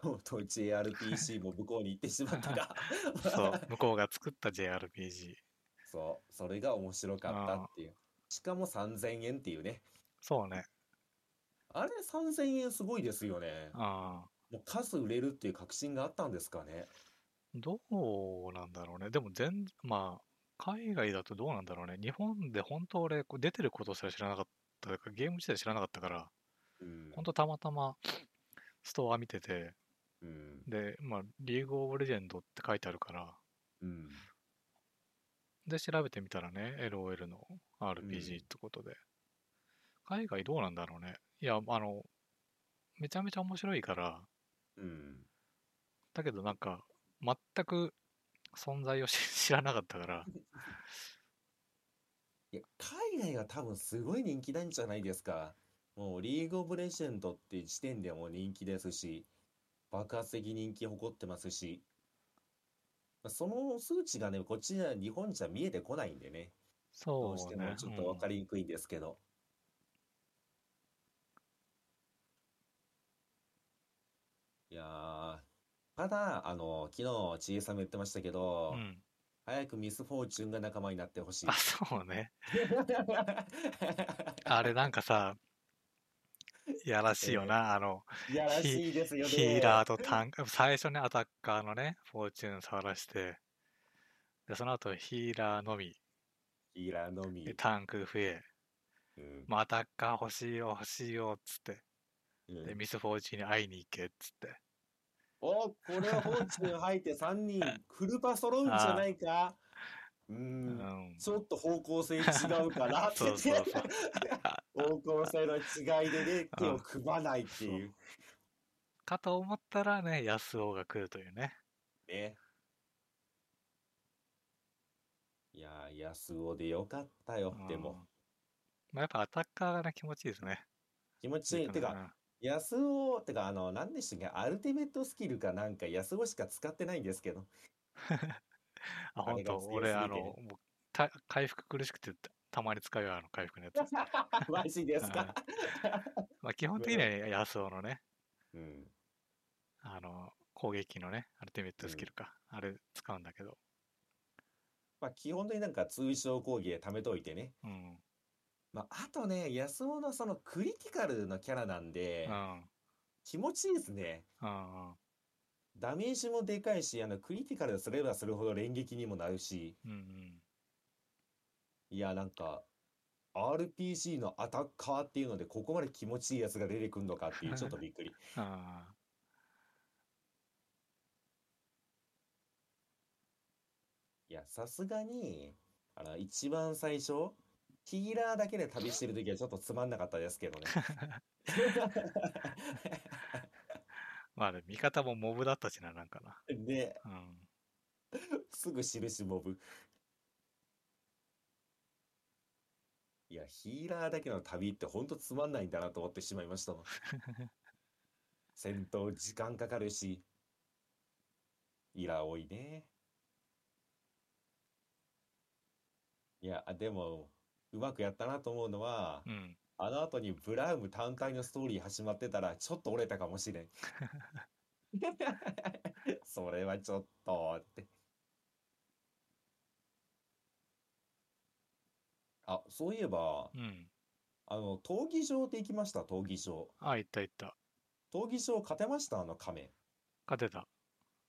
とうとう JRPC も向こうに行ってしまったが
そう。向こうが作った JRPG。
そう、それが面白かったっていう。しかも3000円っていうね。
そうね。
あれ3000円すごいですよね。
ああ。
もう数売れるっていう確信があったんですかね。
どうなんだろうね。でも全、まあ、海外だとどうなんだろうね。日本で本当俺、こう出てることすら知らなかったから、ゲーム自体知らなかったから、
うん。
本当たまたまストア見てて、
うん。
で、まあ、リーグオブレジェンドって書いてあるから、
うん。
で、調べてみたらね、LOL の RPG ってことで。海外どうなんだろうね。いや、あの、めちゃめちゃ面白いから、
うん。
だけどなんか、全く存在を知知らなかったから、
いや、海外は多分すごい人気なんじゃないですか。もうリーグオブレジェンドって時点でもう人気ですし、爆発的人気誇ってますし、まあその数値がね、こっちは日本じゃ見えてこないんでね、どうして。もちょっと分かりにくいんですけど。いやー、ただ、あの、昨日、ちえさんも言ってましたけど
う、ん。
早くミスフォーチュンが仲間になってほしい
あ、。そうね。あれなんかさ、やらしいよな、あの、
いやらしいですよね。
ヒーラーとタンク、最初ね、アタッカーのね、フォーチューン触らして、で、その後ヒーラーのみ、
ヒーラーのみ
で。タンク増え、
うん
まあ、アタッカー欲しいよ、欲しいよ、っつって、
うん
で、ミス・フォーチューンに会いに行け、っつって。
お、これはフォーチュン入って3人フルパ揃うんじゃないか？う、
うんん。
ちょっと方向性違うかなって。方向性の違いでね、手を組まないっていう。
かと思ったらね、安尾が来るというね。
ね。いやー、安尾でよかったよ、でも。
うん。まあ、やっぱアタッカーがね、気持ちいいですね。
気持ちいい。てか、安尾、てか、あの、何でしたっけ、アルティメットスキルかなんか安尾しか使ってないんですけど。
あ、本当？俺、あの、もうた回復苦しくてたたまに使うよ、あの回復のやつ。
マジですか？
まあ、基本的には安尾のね、
うん。
あの、攻撃のね、アルティメットスキルか。あれ使うんだけど。
まあ、基本的になんか通称講義で貯めといてね。
うん。
まあ、あとね、安尾のそのクリティカルなキャラなんで
う、ん。
気持ちいいですね。
うん。うん
ダメージもでかいし、あの、クリティカルすればするほど連撃にもなるし、
うんうん。
いや、なんか、RPG のアタッカーっていうので、ここまで気持ちいいやつが出てくるのかっていう、ちょっとびっくり。
あ
いや、さすがに、あの、一番最初、ヒーラーだけで旅してるときはちょっとつまんなかったですけどね。
まあね、味方もモブだったしな、なんかな。
で、
うん。
すぐ印モブ。いや、ヒーラーだけの旅ってほんとつまんないんだなと思ってしまいましたもん。戦闘時間かかるし、イラ多いね。いや、でも、うまくやったなと思うのは、
うん。
あの後にブラウム単体のストーリー始まってたら、ちょっと折れたかもしれん。それはちょっとって。あ、そういえば、
うん。
あの、闘技場って行きました、闘技場。
あ、いったいった。
闘技場勝てました、あの亀。
勝てた。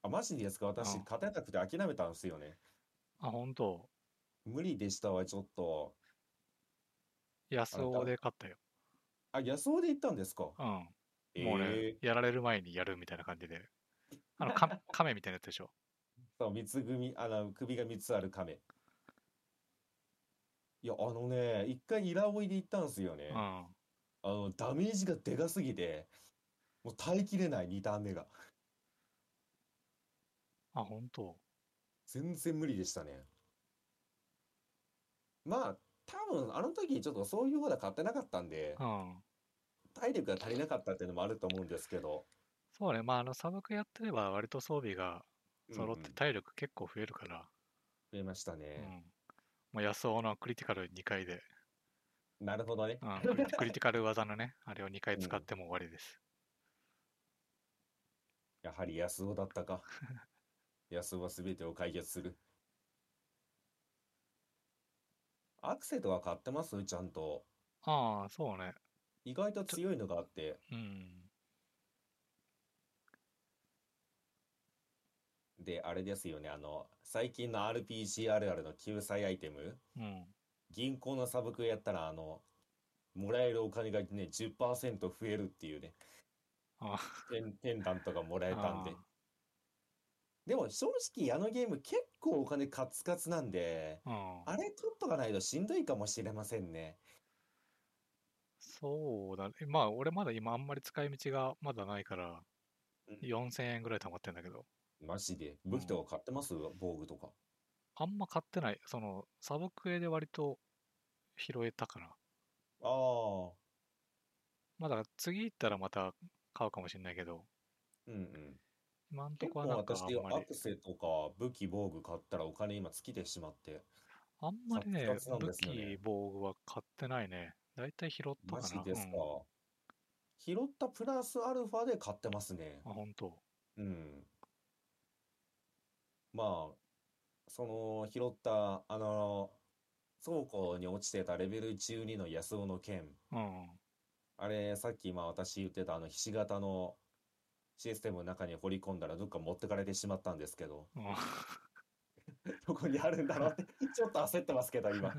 あ、マジですか？私、
うん
勝てなくて諦めたんですよね。
あ、本当
無理でしたわ、ちょっと。
安尾で勝ったよ。
あ、安尾で行ったんですか？
うん。
え
もうね
ー、
やられる前にやるみたいな感じで。あの、か 亀みたいなやつでしょ？
そう、三つ組、あの、首が三つある亀。いや、あのね、一回イラオイで行ったんですよね。
うん。
あの、ダメージがでかすぎて、もう耐えきれない、2ターン目が。
あ、本当？
全然無理でしたね。まあ、多分、あの時ちょっとそういう方で買ってなかったんで、
うん。
体力が足りなかったっていうのもあると思うんですけど、
そうね。まあ、あの、サブクやってれば割と装備が揃っ
うんうん
て体力結構増えるから。
増えました
う
ね。
ん。もう安尾のクリティカル2回で、
なるほどね。
うん、クリクリティカル技のね、あれを2回使っても終わりです。
やはり安尾だったか。安尾は全てを解決する。アクセとか買ってます？ちゃんと。
ああ、そうね。
意外と強いのがあって。
うん。
で、あれですよね。あの、最近の RPG あるあるの救済アイテム？
うん。
銀行のサブクエやったら、あの、もらえるお金がね、10%増えるっていうね。
あ
ペン、ペンダントがもらえたんで
あ。
でも正直あのゲーム結構お金カツカツなんで、
うん。
あれ取っとかないとしんどいかもしれませんね。
そうだね。まあ、俺まだ今あんまり使い道がまだないから、
うん
4000円ぐらい貯まってんだけど、
マジで？武器とか買ってます？防具とか。
あんま買ってない。その、サブクエで割と拾えたかな。
ああ。
まあだ次行ったらまた買うかもしれないけど、
うんうん。
今んと
結構
こはなんかあ
私
んまり
ア、クセとか武器防具買ったらお金今尽きてしまって。
あんまりね
二つなん、
武器、防具は買ってないね。だいたい拾った
マ
かな。
ジですか
うん。
拾ったプラスアルファで買ってますね。
あ、本当。
うん。まあ、その拾った、あの、倉庫に落ちてたレベル12の安尾の剣。
うん。
あれ、さっき今私言ってたあのひし形のシステムの中に掘り込んだらどっか持ってかれてしまったんですけど、
うん
どこにあるんだろうってちょっと焦ってますけど、今。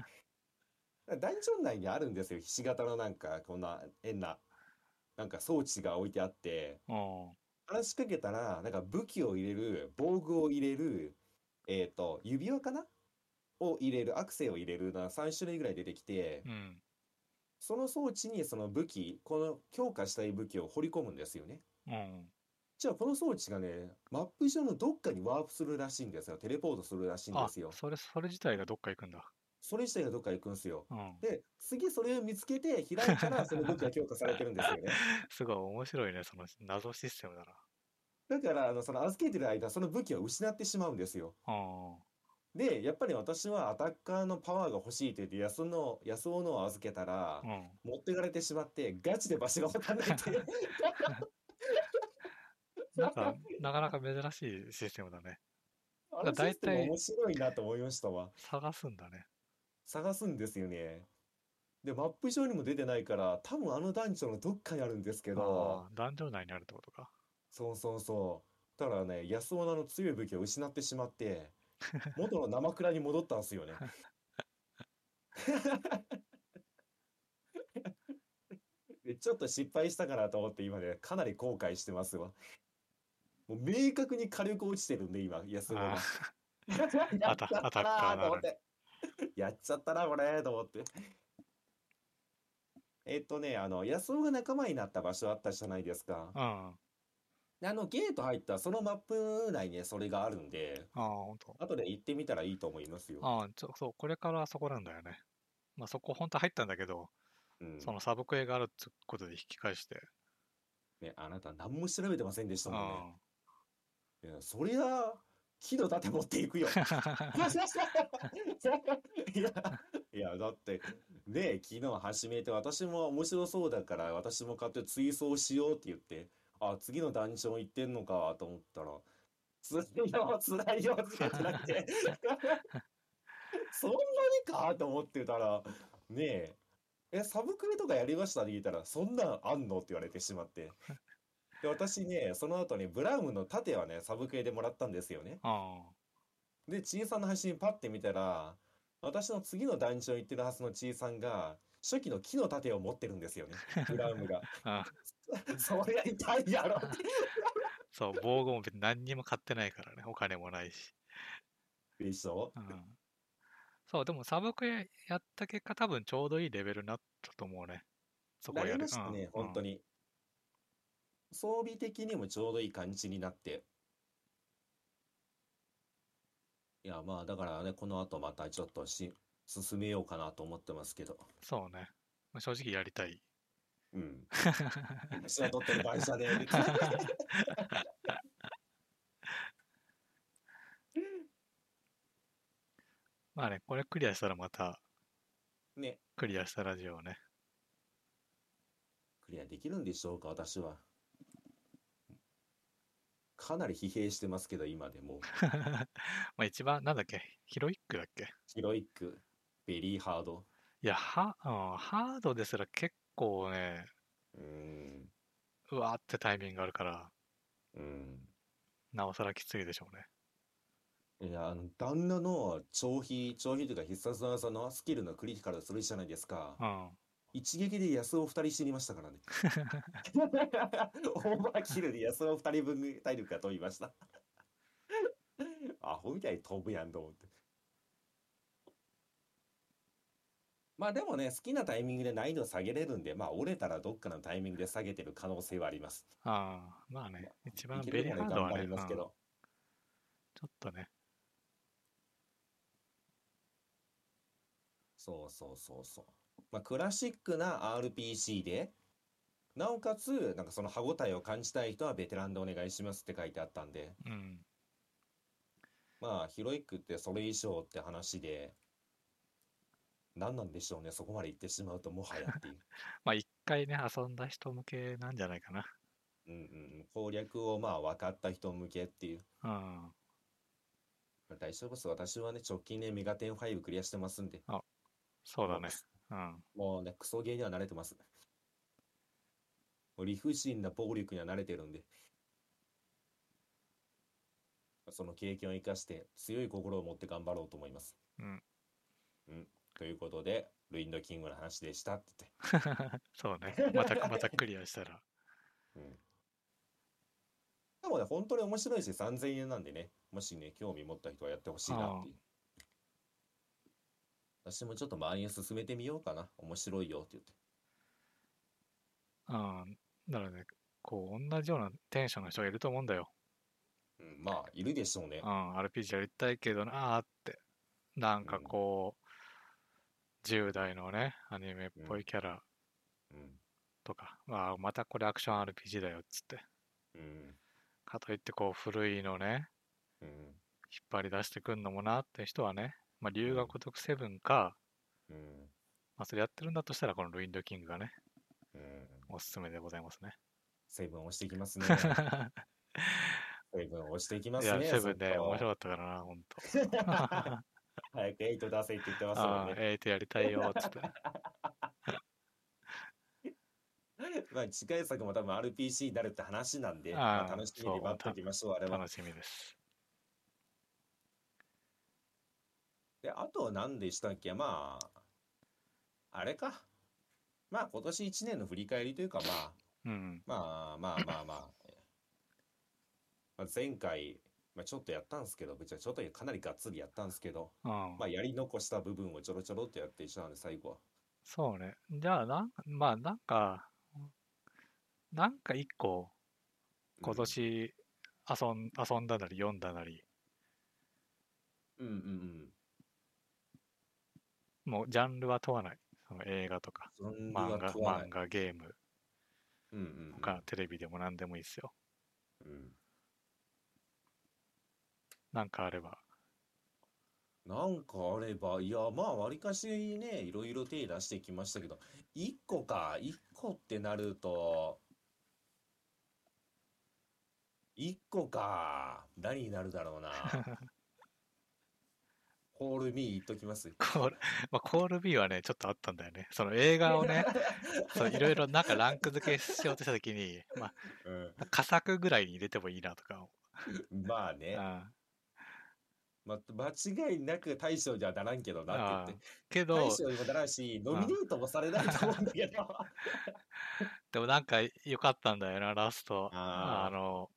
ダンジョン内にあるんですよ。ひし形のなんか、こんな変な、なんか装置が置いてあって、
うん。
話しかけたら、なんか武器を入れる、防具を入れる、えっと、指輪かなを入れる、アクセを入れるな3種類ぐらい出てきて、
うん。
その装置にその武器、この強化したい武器を掘り込むんですよね。
うん。
じゃあこの装置がね、マップ上のどっかにワープするらしいんですよ。テレポートするらしいん
あ
ですよ。、
それ、それ自体がどっか行くんだ。
それ自体がどっか行くんですよ。
うん。
で、次それを見つけて開いたら、その武器が強化されてるんですよね。
すごい面白いね、その謎システムだ
だから、あの、その預けてる間、その武器を失ってしまうんですよ。
な。うん。
で、やっぱり私はアタッカーのパワーが欲しいって言って、安の、安尾のを預けたら、
うん。
持ってかれてしまって、ガチで場所が分かんないって。
なんか、なかなか珍しいシステムだね。
あのシステム面白いなと思いましたわ。
探すんだね。
探すんですよね。で、マップ上にも出てないから、多分あの団地のどっかにあるんですけど
あ、あ、壇上内にあるってことか。
そうそうそう。だからね、安尾のあの強い武器を失ってしまって、元の生倉に戻ったんですよね。でちょっと失敗したかなと思って今ね、かなり後悔してますわ。もう明確に火力落ちてるんで、今、安尾が
あ。
やっちゃった
な
と思って。やっちゃったな、これ、と思って。えっとね、あの、安尾が仲間になった場所あったじゃないですか。
あ。うん。
であの、ゲート入ったそのマップ内にねそれがあるんで、
ああ、と。
後で行ってみたらいいと思いますよ。
ああ、ちょ、そう、これからそこなんだよね。まあそこ本当は入ったんだけど、
うん。
そのサブクエがあるってことで引き返して。
ね、あなた何も調べてませんでしたもんね。
あ
いや、そりゃ、木の盾持っていくよ。
あ。
いや、いや、だって、ね、昨日始めて、私も面白そうだから、私も買って追走しようって言って、あ、次のダンジョン行ってんのかと思ったら、辛いよ、辛いよって言って そんなにかと思ってたら、ねえ、え、サブクエとかやりましたって聞いたら、そんなんあんのって言われてしまって。で、私ね、その後にブラウムの盾はね、サブクエでもらったんですよね。
あ
で、ちいさんの配信パッて見たら、私の次のダンジョン行ってるはずのちいさんが、初期の木の盾を持ってるんですよね。ブラウムが。
あ。あ
そりゃ痛いやろ。
そう、防具も別に何にも買ってないからね、お金もないし。
でしょ？
うん。そう、でもサブクエやった結果、多分ちょうどいいレベルになったと思うね。そこ
なり
やる。
ましたね、
うん
本当。に。装備的にもちょうどいい感じになって。いや、まあ、だからね、この後またちょっとし、進めようかなと思ってますけど。
そうね。まあ正直やりたい。
うん。私は撮ってる会社で。
まあね、これクリアしたらまた、
ね、
クリアしたラジオをね。
クリアできるんでしょうか、私は。かなり疲弊してますけど、今でも。
まあ一番、なんだっけ、ヒロイックだっけ？
ヒロイック、ベリーハード。
いや、は、うん、ハードですら結構ね、
うーん、
うわーってタイミングがあるから、
うん。
なおさらきついでしょうね。
いや、あの、旦那の長飛、長飛というか必殺技のスキルのクリティカルするじゃないですか。
うん。
一撃で安尾二人死にましたからね。オーバーキルで安尾二人分体力が飛びました。アホみたいに飛ぶやんと思って。まあでもね、好きなタイミングで難易度下げれるんで、まあ折れたらどっかのタイミングで下げてる可能性はあります。
ああ、まあね、一番ベリーハードは
りますけど。
ちょっとね、
そうそうそうそう。まあ、クラシックな RPG で、なおかつ、なんかその歯応えを感じたい人はベテランでお願いしますって書いてあったんで、
うん。
まあ、ヒロイックってそれ以上って話で、何なんでしょうね、そこまで言ってしまうともはやっていう。
まあ一回ね、遊んだ人向けなんじゃないかな。
うんうん、攻略をまあ分かった人向けっていう。
うん。
まあ大丈夫です。私はね、直近でメガテン5クリアしてますんで、
そうだね。うん。
もうね、クソゲーには慣れてます。もう理不尽な暴力には慣れてるんで、その経験を生かして強い心を持って頑張ろうと思います。
うん。
うん。ということで、ルインドキングの話でしたって
そうね。また、またクリアしたら。
うん。でもね、本当に面白いし、3000円なんでね、もしね、興味持った人はやってほしいなっていう。私もちょっと周りに進めてみようかな。面白いよって言って。
うん。だからね、こう、同じようなテンションの人がいると思うんだよ。
うん、まあ、いるでしょうね
う。ん。RPG やりたいけどなーって。なんかこう、10代のね、アニメっぽいキャラ
うん。
とか、まあ、またこれアクション RPG だよっつって。
うん。
かといってこう、古いのね、
うん。
引っ張り出してくんのもなって人はね、まあ、龍が如くセブンか、
うん。
まあ、それやってるんだとしたら、このルインドキングがね、
うん。
おすすめでございますね。
セブン押していきますね。セブン押していきま
いや、
すね。
セブンね、
そっ
面白かったからな、ほんと。
か 早くエイト出せって言ってますもんね。
エイトやりたいよ、つって。
まあ、次回作も多分 RPG になるって話なんで、まあ、楽しみに待っておきましょう、あれは。
楽しみです。
で、あと何でしたっけ？まあ、あれか。まあ、今年1年の振り返りというか、まあ、
うん。
まあまあまあまあ、まあ、前回、まあ、ちょっとやったんですけど、ちゃけちょっとかなりがっつりやったんですけど、
うん。
まあ、やり残した部分をちょろちょろっとやって一緒なんで、最後は。
そうね。じゃあ、なんまあ、なんか、なんか一個、今年遊ん遊んだなり読んだなり、
うんうん
もうジャンルは問わない。その映画とか、漫画、漫。画、ゲーム、
うんうんうん。
他テレビでも何でもいいですよ。
うん
なんかあれば。
なんかあれば、いや、まあ、わりかしね、いろいろ手出してきましたけど、一個か、一個ってなると、一個か、何になるだろうな。コールミー言っときます。
コール、まあ、コール B はね、ちょっとあったんだよね。その映画をね、そういろいろなんかランク付けしようとしたときに、まあ、
う
佳作ぐらいに入れてもいいなとか。
ん、まあね、
うん
ま、間違いなく大賞にはならんけどなって言って、
けど
大、賞にもならんし、ノミネートもされないと思うんだけど。
でもなんか良かったんだよな、ラスト。
あー
あの、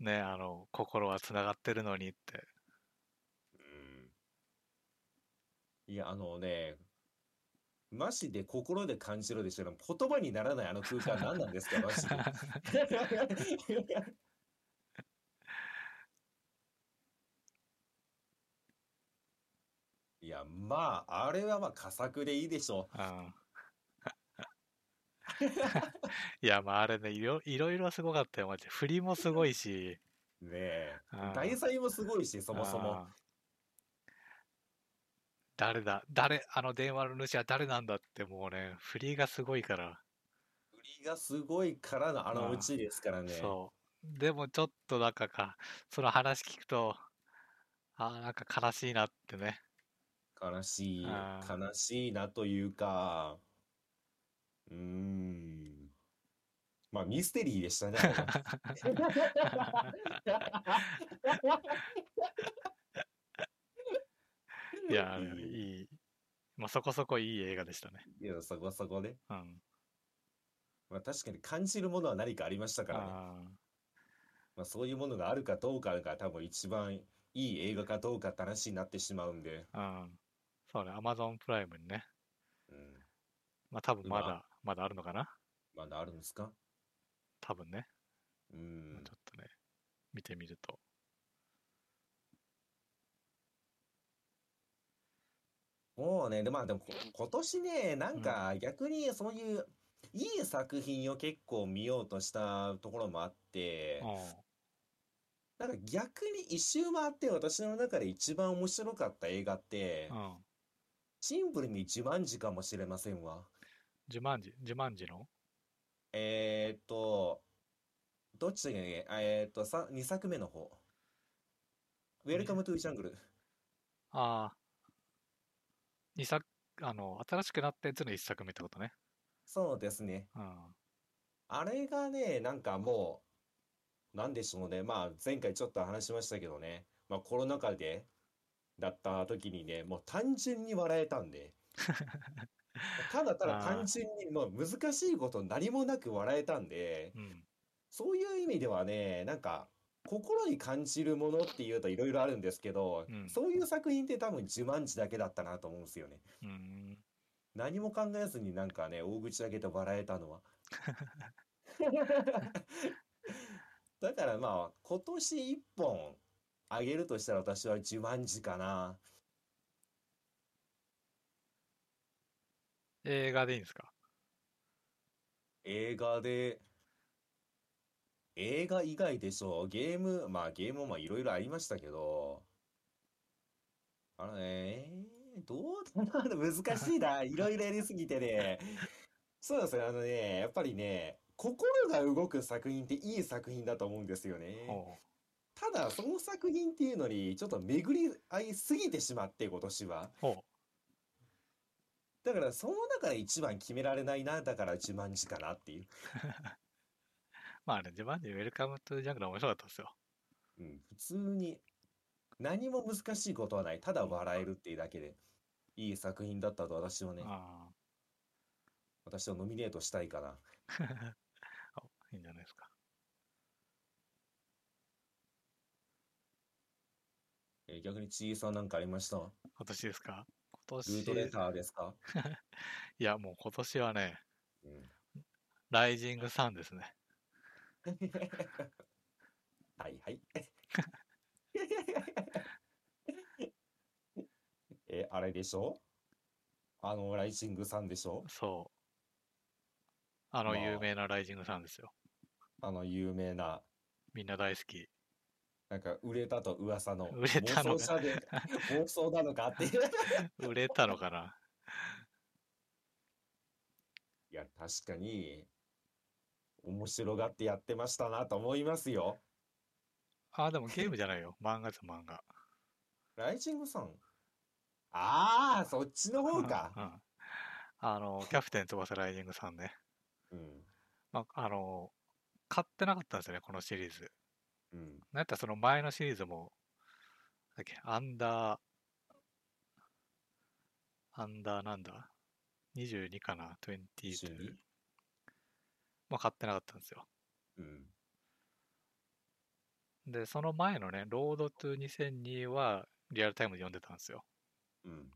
ね、あの、心はつながってるのにって。
うん。いや、あのね、マジで心で感じるでしょ。言葉にならないあの空間何なんですか、マジで。いや、まあ、あれはまあ、佳作でいいでしょ
うん。いや、まああれね、いろいろいろすごかったよ、マジで。振りもすごいし。
う。ねえ
あ。ー
題材もすごいし、そもそも。
誰だ誰あの電話の主は誰なんだってもうね、振りがすごいから。
振りがすごいからのあのうちですからね。
そう。でもちょっとなんかか、その話聞くと、ああ、なんか悲しいなってね。
悲しい、悲しいなというか、うーん。まあ、ミステリーでしたね。い
や、いい。まあそこそこいい映画でしたね。
いや、そこそこね。
うん。
まあ、確かに感じるものは何かありましたからね。
あ
まあ、そういうものがあるかどうかが多分一番いい映画かどうかって話になってしまうんで。
あ、うん。そうね、アマゾンプライムにね。
うん。
まあ多分ま
今
だ、まだあるのかな？
まだあるんですか？
多分ね。
う
まあ
ん
ちょ。っとね、見てみると。
もうね、でまあでもこ今年ね、なんか逆にそういういい作品を結構見ようとしたところもあって、なんか逆に一周回って私の中で一番面白かった映画って。シンプルにジュマンジかもしれませんわ。
ジュマンジ、ジュマンジの
えーっと、どっちだっけえーっと、さ2作目の方。ウェルカムトゥジャングル。
ああ。二作、あの、新しくなったやつの一作目ってことね。
そうですね。
うん。
あれがね、なんかもう、なんでしょうね。まあ、前回ちょっと話しましたけどね。まあ、コロナ禍で、だった時にね、もう単純に笑えたんで。ただただ単純に、もう難しいこと何もなく笑えたんで、
うん。
そういう意味ではね、なんか、心に感じるものっていうといろいろあるんですけど、
うん
そういう作品って多分自慢自だけだったなと思うんですよね。
うん。
何も考えずになんかね、大口開けて笑えたのは。だからまあ、今年一本あげるとしたら私は自慢自かな。
映画でいいんですか？
映画で、映画以外でしょう。ゲーム、まあゲームもまあいろいろありましたけど、あのね、えーどうだな、難しいな。いろいろやりすぎてね。そうですね、あのね、やっぱりね、心が動く作品っていい作品だと思うんですよね。ただ、その作品っていうのにちょっと巡り合いすぎてしまって、今年は。だから、その中で一番決められないな、だから自慢自かなっていう。
まあね、ジュマンジ、ウェルカムトゥジャングル面白かったですよ。
うん、普通に何も難しいことはない。ただ笑えるっていうだけで、いい作品だったと私はね、
あ
私はノミネートしたいかな。
いいんじゃないですか。
えー逆にちいさんなんかありました？
今年ですか？今
ルートレ
年、
ターですか？
いや、もう今年はね、
うん。
ライジングサンですね。
はいはい。え、あれでしょ？あの、ライジングさんでしょ？
そう。あの
まあ
有名なライジングサンですよ。
あの、有名な、
みんな大好き。
なんか、売れたと噂の、
売れたの
妄想者で、妄想なのかっていう。
売れたのかない
や、確かに、面白がってやってましたなと思いますよ。
あ、でもゲームじゃないよ。漫画です、漫画。
ライジングさん？ああ、そっちの方か。
うん。あの、キャプテン翼ライジングさんね。
うん。
まあ、あの、買ってなかったんですよね、このシリーズ。
うん。
なんやったらその前のシリーズも、だっけ、アンダー、アンダーなんだ ?22 かな ?22
22
まあ買ってなかったんですよ。
うん。
で、その前のね、ロードトゥ2002はリアルタイムで読んでたんですよ。
うん。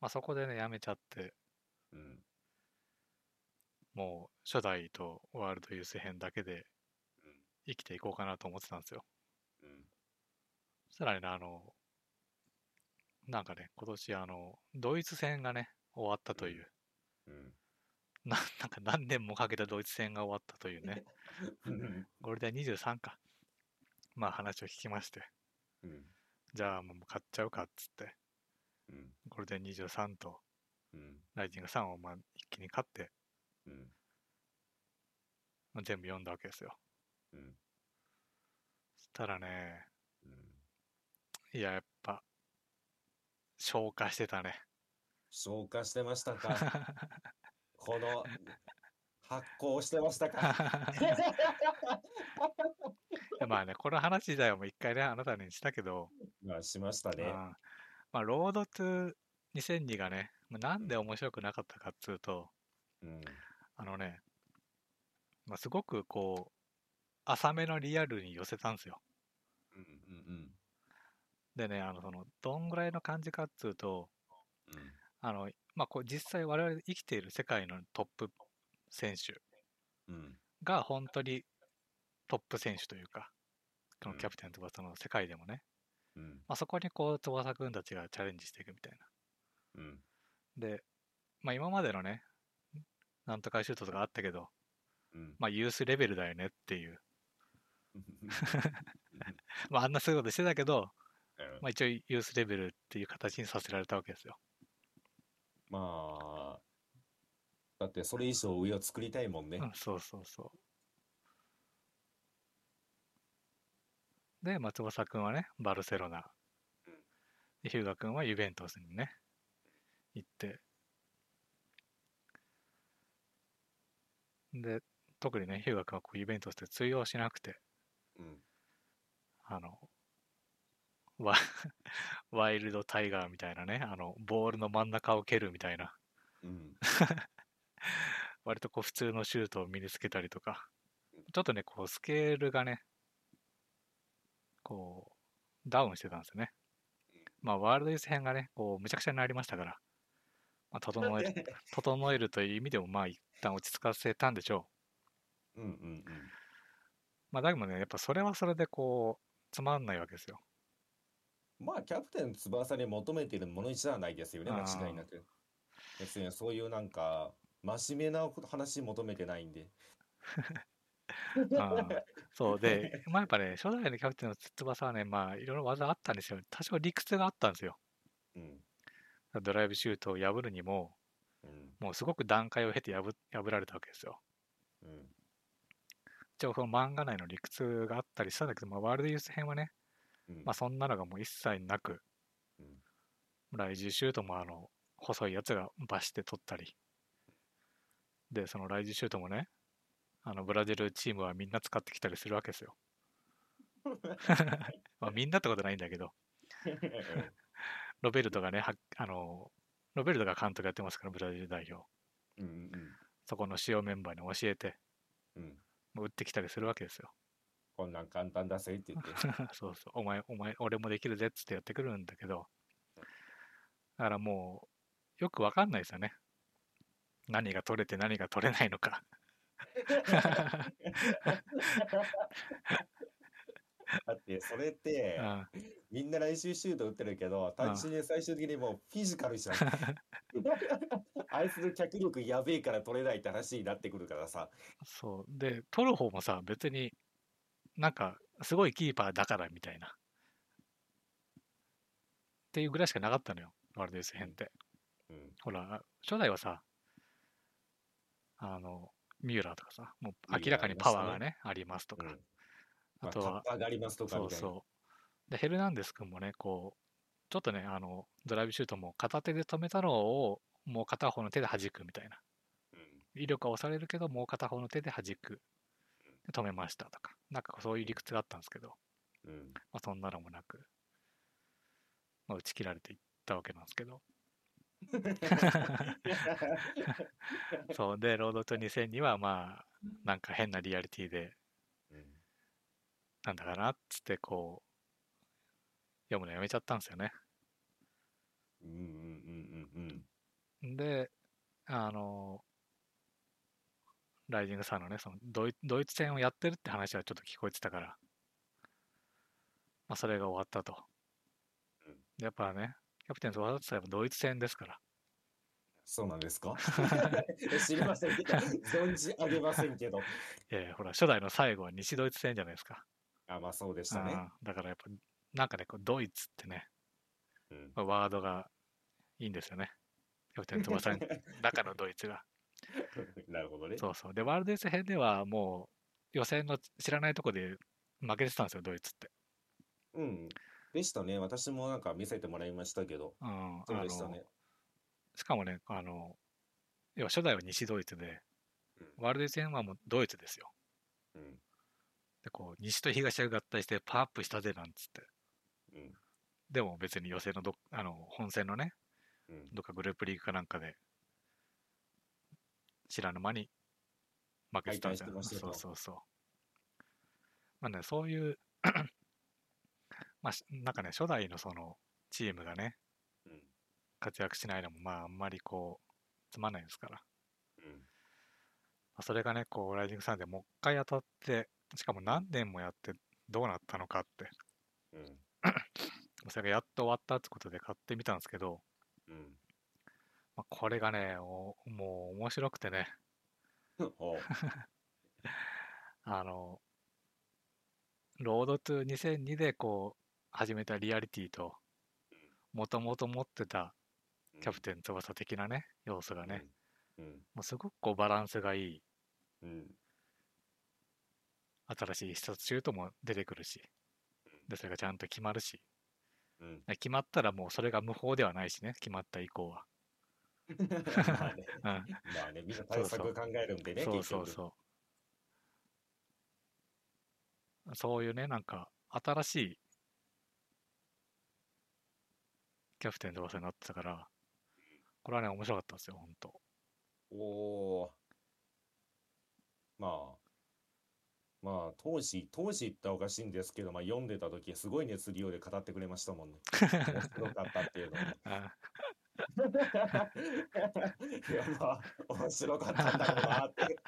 まあそこでね、やめちゃって、
うん。
もう初代とワールドユース編だけで
うん
生きていこうかなと思ってたんですよ。
うん。
そしたらね、あの、なんかね、今年あの、ドイツ戦がね、終わったという、
うん。
な なんか何年もかけたドイツ戦が終わったというね、
うん。
ゴールデン23か。まあ話を聞きまして、
うん。
じゃあもう買っちゃうかっつって、
うん。
ゴールデン23と
うん。
ライジング3をまあ一気に買って、
うん。
まあ全部読んだわけですよ。
うん。
そしたらね、
うん。
いや、やっぱ、消化してたね。
消化してましたかこの、発酵してましたか？
まあね、この話自体はもう一回ね、あなたにしたけど、
まあ、しましたね。
あーまあ、ロードトゥ2002がね、まあなんで面白くなかったかっつうと、
うん。
あのね、まあ、すごくこう、浅めのリアルに寄せたんですよ。
うん。うん。
でね、あの、その、どんぐらいの感じかっつうと、
うん。
あの、まあ、こう実際我々生きている世界のトップ選手
うん。
が本当にトップ選手というか、この
うん
キャプテン翼の世界でもね、
うん。
まあ、そこにこう翼くんたちがチャレンジしていくみたいな。
うん。
で、まあ、今までのね、なんとかシュートとかあったけど、
うん。
まあ、ユースレベルだよねっていう、まあ、あんなすごいことしてたけど、まあ、一応ユースレベルっていう形にさせられたわけですよ。
まあ、だってそれ以上上を作りたいもんね。
うん、そうそうそう。で、松翼くんはね、バルセロナ
うん。
で、ヒューガくんはユベントスにね、行って。で、特にね、ヒューガくんはこうユベントスで通用しなくて、
うん。
あの、ワワイルドタイガーみたいなね、あの、ボールの真ん中を蹴るみたいな、
うん。
割とこう普通のシュートを身につけたりとか、ちょっとね、こうスケールがね、こう、ダウンしてたんですよね。まあ、ワールドユース編がね、こう、むちゃくちゃになりましたから、まあ、整える、整えるという意味でも、まあ、一旦落ち着かせたんでしょ
うんうん
う。まあ、だけどね、やっぱそれはそれでこう、つまんないわけですよ。
うん。まあ、キャプテン翼に求めているものじゃないですよね、間違いなく。別にそういうなんか、真面目な話求めてないんで。
あーそうで、まあやっぱね、初代のキャプテンの翼はね、まあいろいろ技あったんですよ。多少理屈があったんですよ。
うん。
ドライブシュートを破るにも、
うん。
もうすごく段階を経て破破られたわけですよ。
うん。
一応その漫画内の理屈があったりしたんだけど、まあ、ワールドユース編はね、
うん。
まあそんなのがもう一切なく、
うん
来獣シュートもあの、細いやつがバシって取ったり、で、そのライジシュートもね、あのブラジルチームはみんな使ってきたりするわけですよ。まあみんなってことないんだけど、ロベルトがね、はあの、ロベルトが監督やってますから、ブラジル代表。
うんうん
そこの主要メンバーに教えて、
うん。
打ってきたりするわけですよ。
こんなん簡単だぜって言って。
そうそう、お前、お前、俺もできるぜっつってやってくるんだけど、だからもう、よくわかんないですよね。何が取れて何が取れないのか。
だって、それって
う、ん、
みんな来週シュート打ってるけど、単純に最終的にもうフィジカルじゃん。あいつの脚力やべえから取れないって話になってくるからさ。
そう。で、取る方もさ、別になんか、すごいキーパーだからみたいな。っていうぐらいしかなかったのよ、ワールドユース編って。
うん。
ほら、初代はさ、あの、ミューラーとかさ、もう明らかにパワーがね、ありますとか。
うん。
あとは
まあ、、タッパーがありますとか
そう
みたいな。
そう。で、ヘルナンデス君もね、こう、ちょっとね、あの、ドライブシュートも片手で止めたのを、もう片方の手で弾くみたいな。
うん
威力は押されるけど、もう片方の手で弾く。で止めましたとか。なんかそういう理屈があったんですけど、
うん。
まあ、そんなのもなく、まあ、打ち切られていったわけなんですけど。そうで、ロードと2002はまあ、なんか変なリアリティで、
うん
なんだかなっつってこう、読むのやめちゃったんですよね。
うんうんうんうん
で、あの、ライジングサンのね、そのドイドイツ戦をやってるって話はちょっと聞こえてたから、まあ、それが終わったと。やっぱね、キャプテン翼って言ったらドイツ戦ですから。
そうなんですか？知りませんけど、存じ上げませんけど。
いやいやほら、初代の最後は西ドイツ戦じゃないですか。
あ、まあそうでしたね。
うんだからやっぱ、なんかね、こうドイツってね、
うん、
まあワードがいいんですよね。キャプテン翼の中のドイツが。
なるほどね。
そうそう。で、ワールドエース編ではもう予選の知らないとこで負けてたんですよ、ドイツって。
うん。でしたね。私もなんか見せてもらいましたけど。
うん、
そうでしたね。
しかもね、あの、要は初代は西ドイツで、
うん
ワールドエース編はもうドイツですよ。
うん。
で、こう、西と東が合体してパワーアップしたぜなんつって。
うん。
でも別に予選のど、あの、本戦のね、
うん。
どっかグループリーグかなんかで、知らぬ間に負けてたんですよ。
敗退してましたと
そうそうそう。まあね、そういう、まあ、しなんかね、初代のそのチームがね、
うん。
活躍しないのも、まあ、あんまりこう、つまんないですから。ま
うん。
あ、それがね、こう、ライジングサンでもう一回当たって、しかも何年もやってどうなったのかって、
うん。
それがやっと終わったってことで買ってみたんですけど、
うん。
まあ、これがね、おもう面白くてね、
おう。
あの、ロードトゥ2002でこう、始めたリアリティと、もともと持ってたキャプテン翼的なね、要素がね、
うん。
もうすごくこうバランスがいい、
うん。
新しい必殺シュートも出てくるし、で、それがちゃんと決まるし、
うん。
決まったらもうそれが無法ではないしね、決まった以降は。
まあね。
うん。
まあね、みんな対策考えるんでね、
そうそう。そう。そういうね、なんか、新しいキャプテン翼になってたから、これはね、面白かったですよ、ほんと。
おお。まあ。まあ、当時、当時言ったらおかしいんですけど、まあ、読んでた時、すごい熱量で語ってくれましたもんね。面白かったっていうのを。
あ
いや、まあ、面白かったんだろうなって。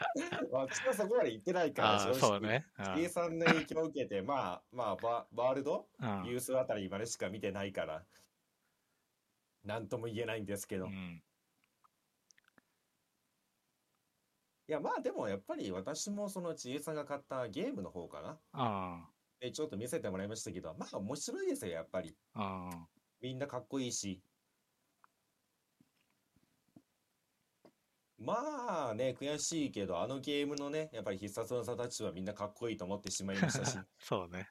私はそこまで言ってないから、正直。
そうね。あ
A さんの影響を受けて、まあ、まあ、ワワールド？
うん
ユースあたりまでしか見てないから、なんとも言えないんですけど。い
うん。
や、まあでもやっぱり私もそのちえさんが買ったゲームの方かな。
あ
で、ちょっと見せてもらいましたけど、まあ面白いですよ、やっぱり。みんなかっこいいし。まあね、悔しいけど、あのゲームのね、やっぱり必殺技たちはみんなかっこいいと思ってしまいましたし、
あ、そうね。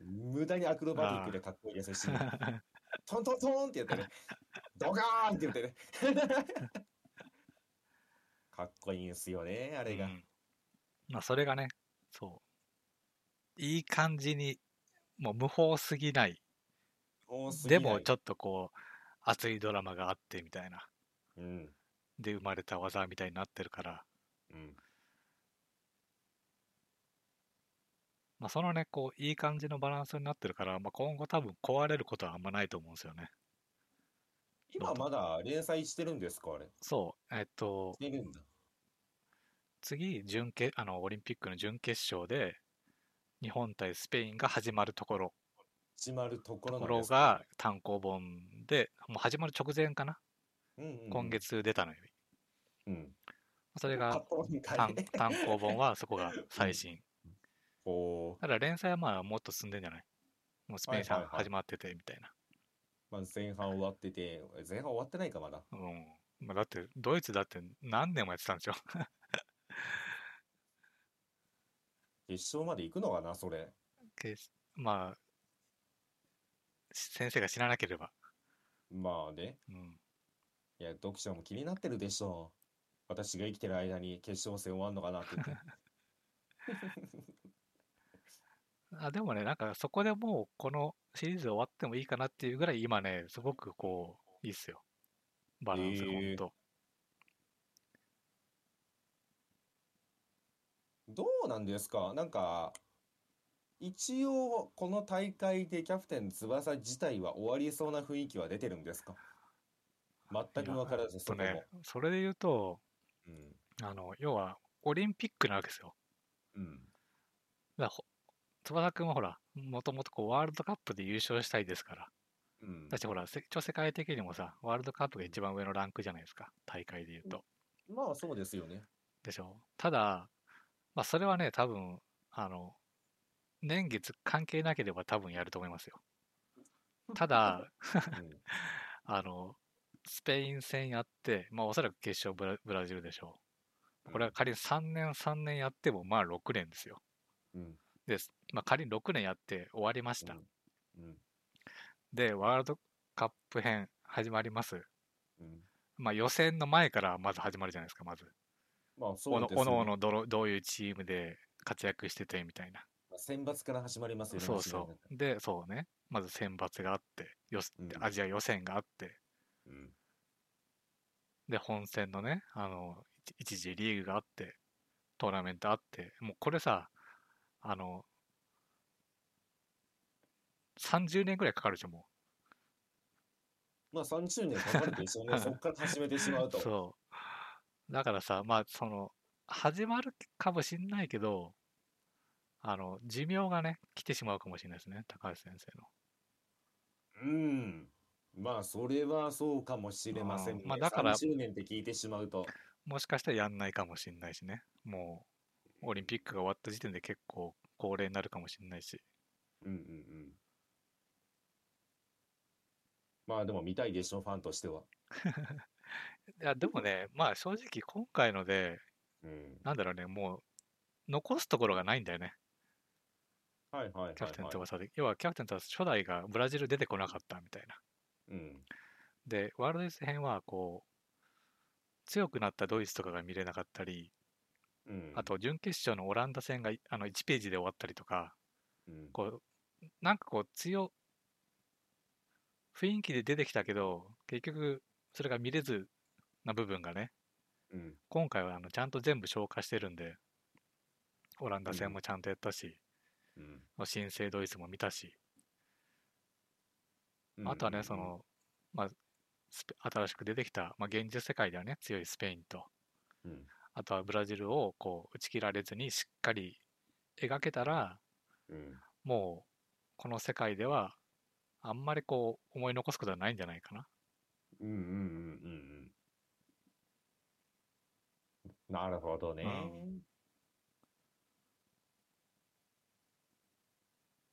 無駄にアクロバティックでかっこいいですし、トントントンって言ってね、ドカーンって言ってね。かっこいいんですよね、あれが
う。んまあ、それがね、そう。いい感じに、もう無法すぎない。
多すぎない
でもちょっとこう、熱いドラマがあってみたいな。
うん、
で生まれた技みたいになってるから、
うん、
まあ、そのね、こう、いい感じのバランスになってるから、まあ、今後多分壊れることはあんまないと思うんですよね。
今まだ連載してるんですか、あれ。
そう、えっと。次、準決、あの、オリンピックの準決勝で、日本対スペインが始まるところ、
始まるところ
ところが単行本で、もう始まる直前かな、
うんうんうん
今月出たのよ。
うん。
それが単単行本はそこが最新。
ほう。
ただ連載はまあもっと進んでんじゃない？もうスペインさん始まっててみたいな。
まあ、前半終わってて、前半終わってないか、まだ。
うん。まあ、だって、ドイツだって何年もやってたんですよ。
決勝まで行くのかな、それ。
けまあ、先生が知らなければ。
まあね。
うん。
いや、読者も気になってるでしょう。私が生きてる間に決勝戦終わんのかなって言って。
あでもね、なんかそこでもうこのシリーズ終わってもいいかなっていうぐらい今ね、すごくこう、いいっすよ。バランスがほんと。
どうなんですか？なんか、一応、この大会でキャプテン翼自体は終わりそうな雰囲気は出てるんですか？全く分からず、
と
そ。
ね、それで言うと、
うん。
あの、要は、オリンピックなわけですよ。
うん。
だからほ翼くんはほら、もともとこうワールドカップで優勝したいですから。
うん
だ。ってほら、せ一応世界的にもさ、ワールドカップが一番上のランクじゃないですか、大会で言うと。
まあ、そうですよね。
でしょただ、まあ、それはね、多分、あの、年月関係なければ多分やると思いますよ。ただ、
うん。
あの、スペイン戦やって、まあおそらく決勝ブラブラジルでしょう。これは仮に3年3年やっても、まあ6年ですよ。
うん。
です。まあ仮に6年やって終わりました。
うん。
で、ワールドカップ編始まります。
うん。
まあ予選の前からまず始まるじゃないですか、まず。
まあ、そうですよね。
おのおのどのどういうチームで活躍しててみたいな。
選抜から始まりますよね。
そうそう。で、そうね。まず選抜があって、よ
うん
アジア予選があって、
うん。
で、本戦のね、あの、一一次リーグがあって、トーナメントあって、もうこれさ、あの、30年ぐらいかかるじゃん、も
まあ、30年かかるでしょうね。そこから始めてしまう
う。
と。
そう。だからさ、まあ、その、始まるかもしんないけど、あの、寿命がね、来てしまうかもしれないですね、高橋先生の。
うん。まあ、それはそうかもしれませんね。
うんまあだから
30年って聞いてしまうと。
もしかしたらやんないかもしんないしね。もう、オリンピックが終わった時点で結構高齢になるかもしんないし。
うんうんうん。まあ、でも見たいでしょ、ファンとしては。
いや、でもね、まあ正直今回ので、
うん。
なんだろうね、もう、残すところがないんだよね、
はいはいはい
キャプテン
はい。
翼で。要は、キャプテン翼初代がブラジル出てこなかったみたいな。
うん。
で、ワールドユース編は、こう、強くなったドイツとかが見れなかったり、
うん。
あと、準決勝のオランダ戦がいあの1ページで終わったりとか、
うん、
こう、なんかこう、強、雰囲気で出てきたけど、結局、それが見れずな部分がね、
うん。
今回はあのちゃんと全部消化してるんで、オランダ戦もちゃんとやったし、
うん。
新生ドイツも見たし、
うん
あとはね、そ、の、まあ、新しく出てきた、まあ、現実世界ではね、強いスペインと、
うん。
あとはブラジルをこう打ち切られずにしっかり描けたら、
うん。
もうこの世界ではあんまりこう思い残すことはないんじゃないかな。
うんうんうんうんうん。なるほどね。
うん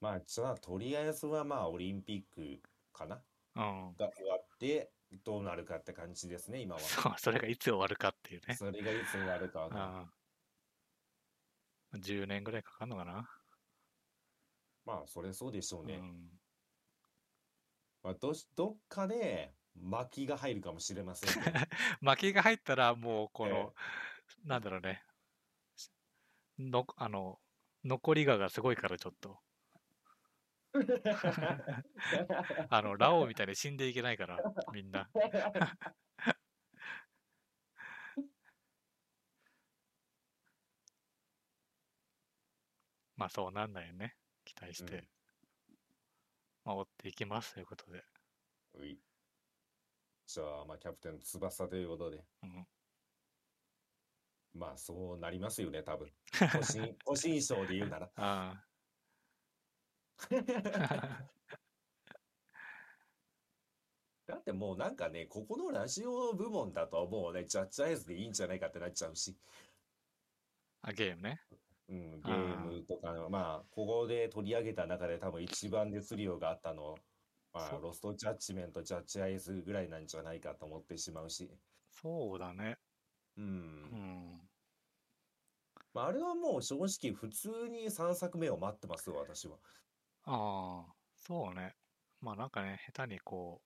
まあ、じゃあ、とりあえずはまあ、オリンピックかな
うん。
が終わって、どうなるかって感じですね、今は。
そう、それがいつ終わるかっていうね。
それがいつ終わるかはな。
うん。10年ぐらいかかるのかな。
まあ、それそうでしょうね。
うん。
まあ、どし、どっかで巻きが入るかもしれませんけど。
負けが入ったらもうこ
え
の、なんだろうね。の、あの、残りががすごいからちょっと。あの、ラオウみたいに死んでいけないから、みんな。まあそうなんないよね。期待して、
うん
まあ追っていきますということで。
ういじゃあ、まあ、キャプテン翼ということで。
うん。
まあ、そうなりますよね、多分。個人、個人賞で言うなら。
あ
だってもうなんかね、ここのラジオ部門だともうね、ジャッジアイズでいいんじゃないかってなっちゃうし、
あ、ゲームね。
うん、ゲームとかの、まあ、ここで取り上げた中で多分一番熱量があったの、まあロストジャッジメント、ジャッジアイズぐらいなんじゃないかと思ってしまうし、
そうだね。
う。
うんん。
まあ、あれはもう正直普通に3作目を待ってますよ、私は。
ああ、そうね。まあなんかね、下手にこ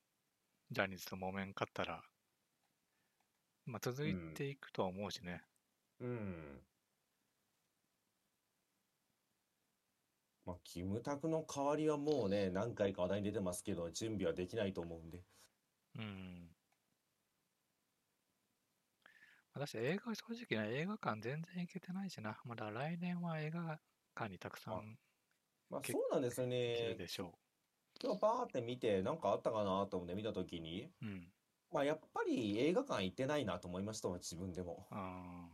う、ジャニーズと揉めんかったら、まあ続いていくとは思うしね。
うん。まあ、キムタクの代わりはもうね、何回か話題に出てますけど、準備はできないと思うんで。
うん。私、映画、正直ね、映画館全然行けてないしな。まだ来年は映画館にたくさ
あ
ん
まあ
け
そうなんですよね。
でしょ
今日バーって見て、なんかあったかなと思って見たときに、
う。うん。
まあやっぱり映画館行ってないなと思いましたわ、自分でも。
あ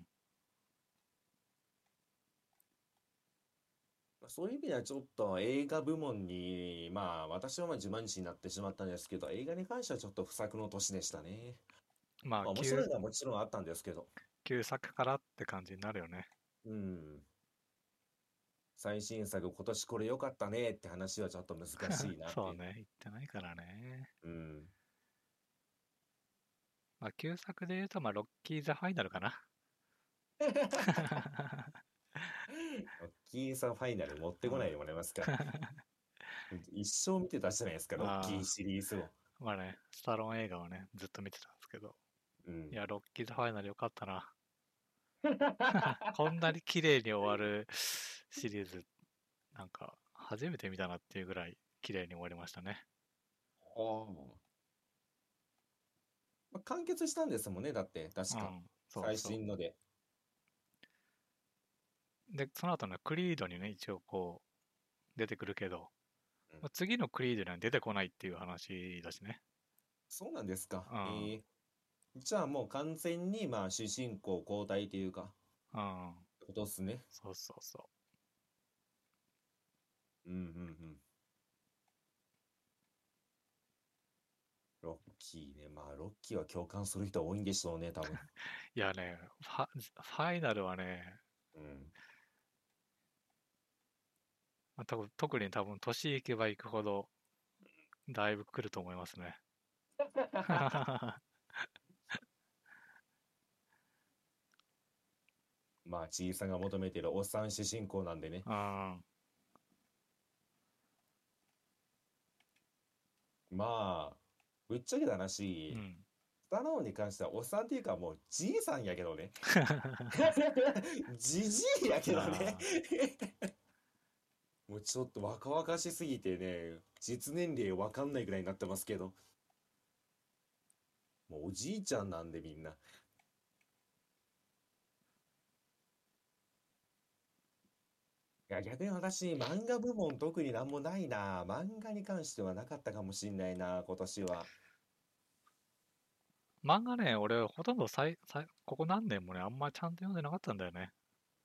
まあそういう意味ではちょっと映画部門に、まあ私はまあ自慢自信になってしまったんですけど、映画に関してはちょっと不作の年でしたね。
ーまあ、
まあ面白い
旧、
のはもちろんあったんですけど。
旧作からって感じになるよね。
うん。最新作今年これ良かったねって話はちょっと難しいなって。
そうね、言ってないからね。
うん。
まあ、旧作で言うと、まあ、ロッキー・ザ・ファイナルかな。
ロッキーさんファイナル持ってこないでもらえますか。一生見てたじゃないですか、ロッキーシリーズを。
まあね、スタローン映画をね、ずっと見てたんですけど。
うん
い。や、ロッキー・ザ・ファイナルよかったな。こんなに綺麗に終わる シリーズ、なんか、初めて見たなっていうぐらい綺麗に終わりましたね。
はあまあ完結したんですもんね、だって、確か。
うん、そう
最
そう。
新ので。
で、その後のクリードにね、一応こう、出てくるけど、
うん
まあ次のクリードには出てこないっていう話だしね。
そうなんですか。
うん
ええじゃあもう完全に、まあ、主人公交代というか、ことっすね。
そうそうそ
うんうんうん。ロッキーね。まあ、ロッキーは共感する人多いんでしょうね、多分。
う。いやね、ファ、ファイナルはね、
うん。
まあ、多分特に多分年いけばいくほど、だいぶ来ると思いますね。
まあ、ちいさんが求めてるおっさん主人公なんでね。
うん、
まあ、ぶっちゃけた話、
うん。
スタローンに関してはおっさんっていうかもうじいさんやけどね。じじいやけどね。もうちょっと若々しすぎてね、実年齢わかんないぐらいになってますけど。もうおじいちゃんなんでみんな。や、逆に私、漫画部門特になんもないな。漫画に関してはなかったかもしんないな、今年は。
漫画ね、俺、ほとんどさいさいここ何年もね、あんまちゃんと読んでなかったんだよね、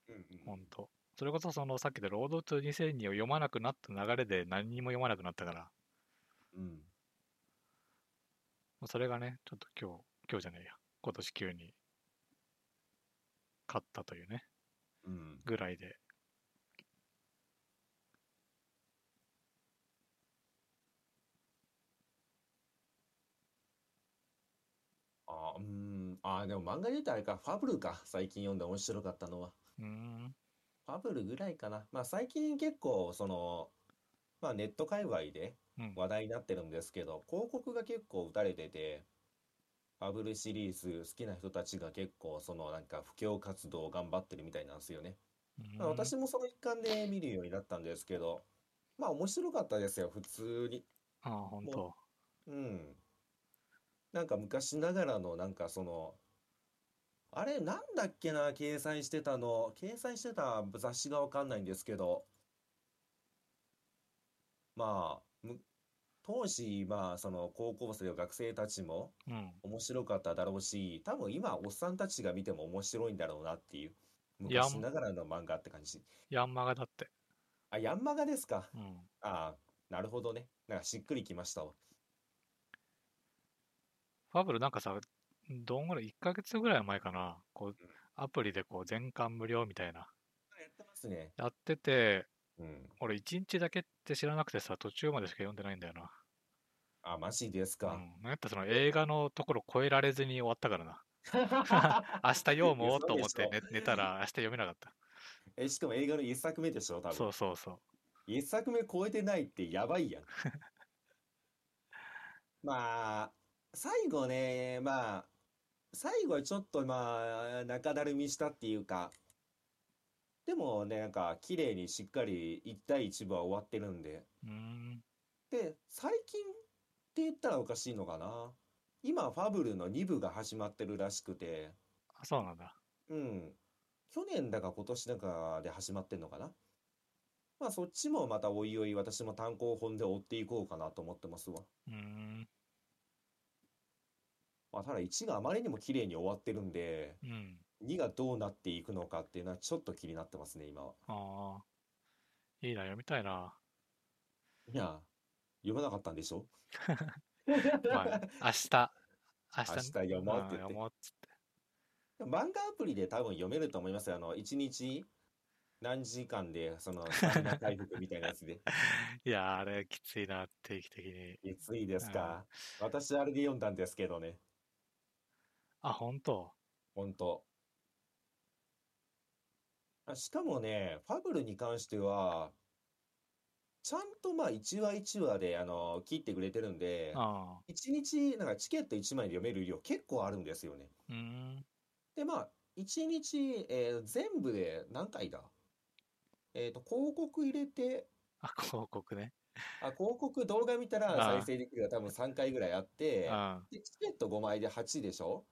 うんうん
ほんと。それこそ、そのさっきで、ロードトゥ2002を読まなくなった流れで何にも読まなくなったから、
うん。
それがね、ちょっと今日、今日じゃねえや、今年急に、勝ったというね、
うん。
ぐらいで。
あ、うーん。あ、でも漫画で言うとあれか、ファブルか。最近読んで面白かったのは。
うーん、
ファブルぐらいかな。まあ最近結構、その、まあネット界隈で
うん、
話題になってるんですけど、広告が結構打たれてて、ファブルシリーズ好きな人たちが結構、そのなんか布教活動を頑張ってるみたいなんですよね。まあ
うーん
私もその一環で見るようになったんですけど、まあ面白かったですよ、普通に。
ああ、ほんと。
うん。なんか昔ながらのなんかその、あれなんだっけな、掲載してたの、掲載してた雑誌がわかんないんですけど、まあ、む当時、まあその高校生の学生たちも
うん。
面白かっただろうし、多分今おっさんたちが見ても面白いんだろうなっていう、昔ながらの漫画って感じ。
ヤンマガだって。
あ、ヤンマガですか。
うん。
ああ、なるほどね。なんかしっくりきましたわ。
ファブルなんかさ、どんぐらい、1ヶ月ぐらい前かな、こう、アプリでこう全巻無料みたいな、
やってますね。
やってて、
うん。
俺1日だけって知らなくてさ、途中までしか読んでないんだよな。
あ、マジですか。
うん。なんやったらその映画のところ超えられずに終わったからな。明日読もうと思って寝寝たら明日読めなかった。
え、しかも映画の一作目でしょ、多分。
そうそうそう。
一作目超えてないってやばいやん。まあ、最後ね、まあ、最後はちょっとまあ、中だるみしたっていうか、でもね、なんか、綺麗にしっかり1対1部は終わってるんで。
うーん。
で、最近って言ったらおかしいのかな。今、ファブルの2部が始まってるらしくて、
あ、そうなんだ。
うん。去年だか今年だかで始まってんのかな。まあそっちもまたおいおい私も単行本で追っていこうかなと思ってますわ。
うーん。
まあただ1があまりにも綺麗に終わってるんで、
うん。
2がどうなっていくのかっていうのはちょっと気になってますね、今は。
ああ。いいな、読みたいな。
いや、読まなかったんでしょ？
まあ、明日。明日
明日読もうって言って
って。
漫画アプリで多分読めると思いますよ。あの、1日何時間で、その、スタミナ回復みたいなやつで。
いやー、あれきついな、定期的に。
きついですか。私、あれで読んだんですけどね。
あ、本当？
ほんと。あしかもね、ファブルに関しては、ちゃんとまあ1話1話であの切ってくれてるんで、
ああ。
1日なんかチケット1枚で読める量結構あるんですよね。
うーん。
で、まあ、1日、えー全部で何回だ？えっと、広告入れて、
あ、広告ね。
あ、広告動画見たら再生できるが多分3回ぐらいあって、
あ
で、チケット5枚で8でしょ？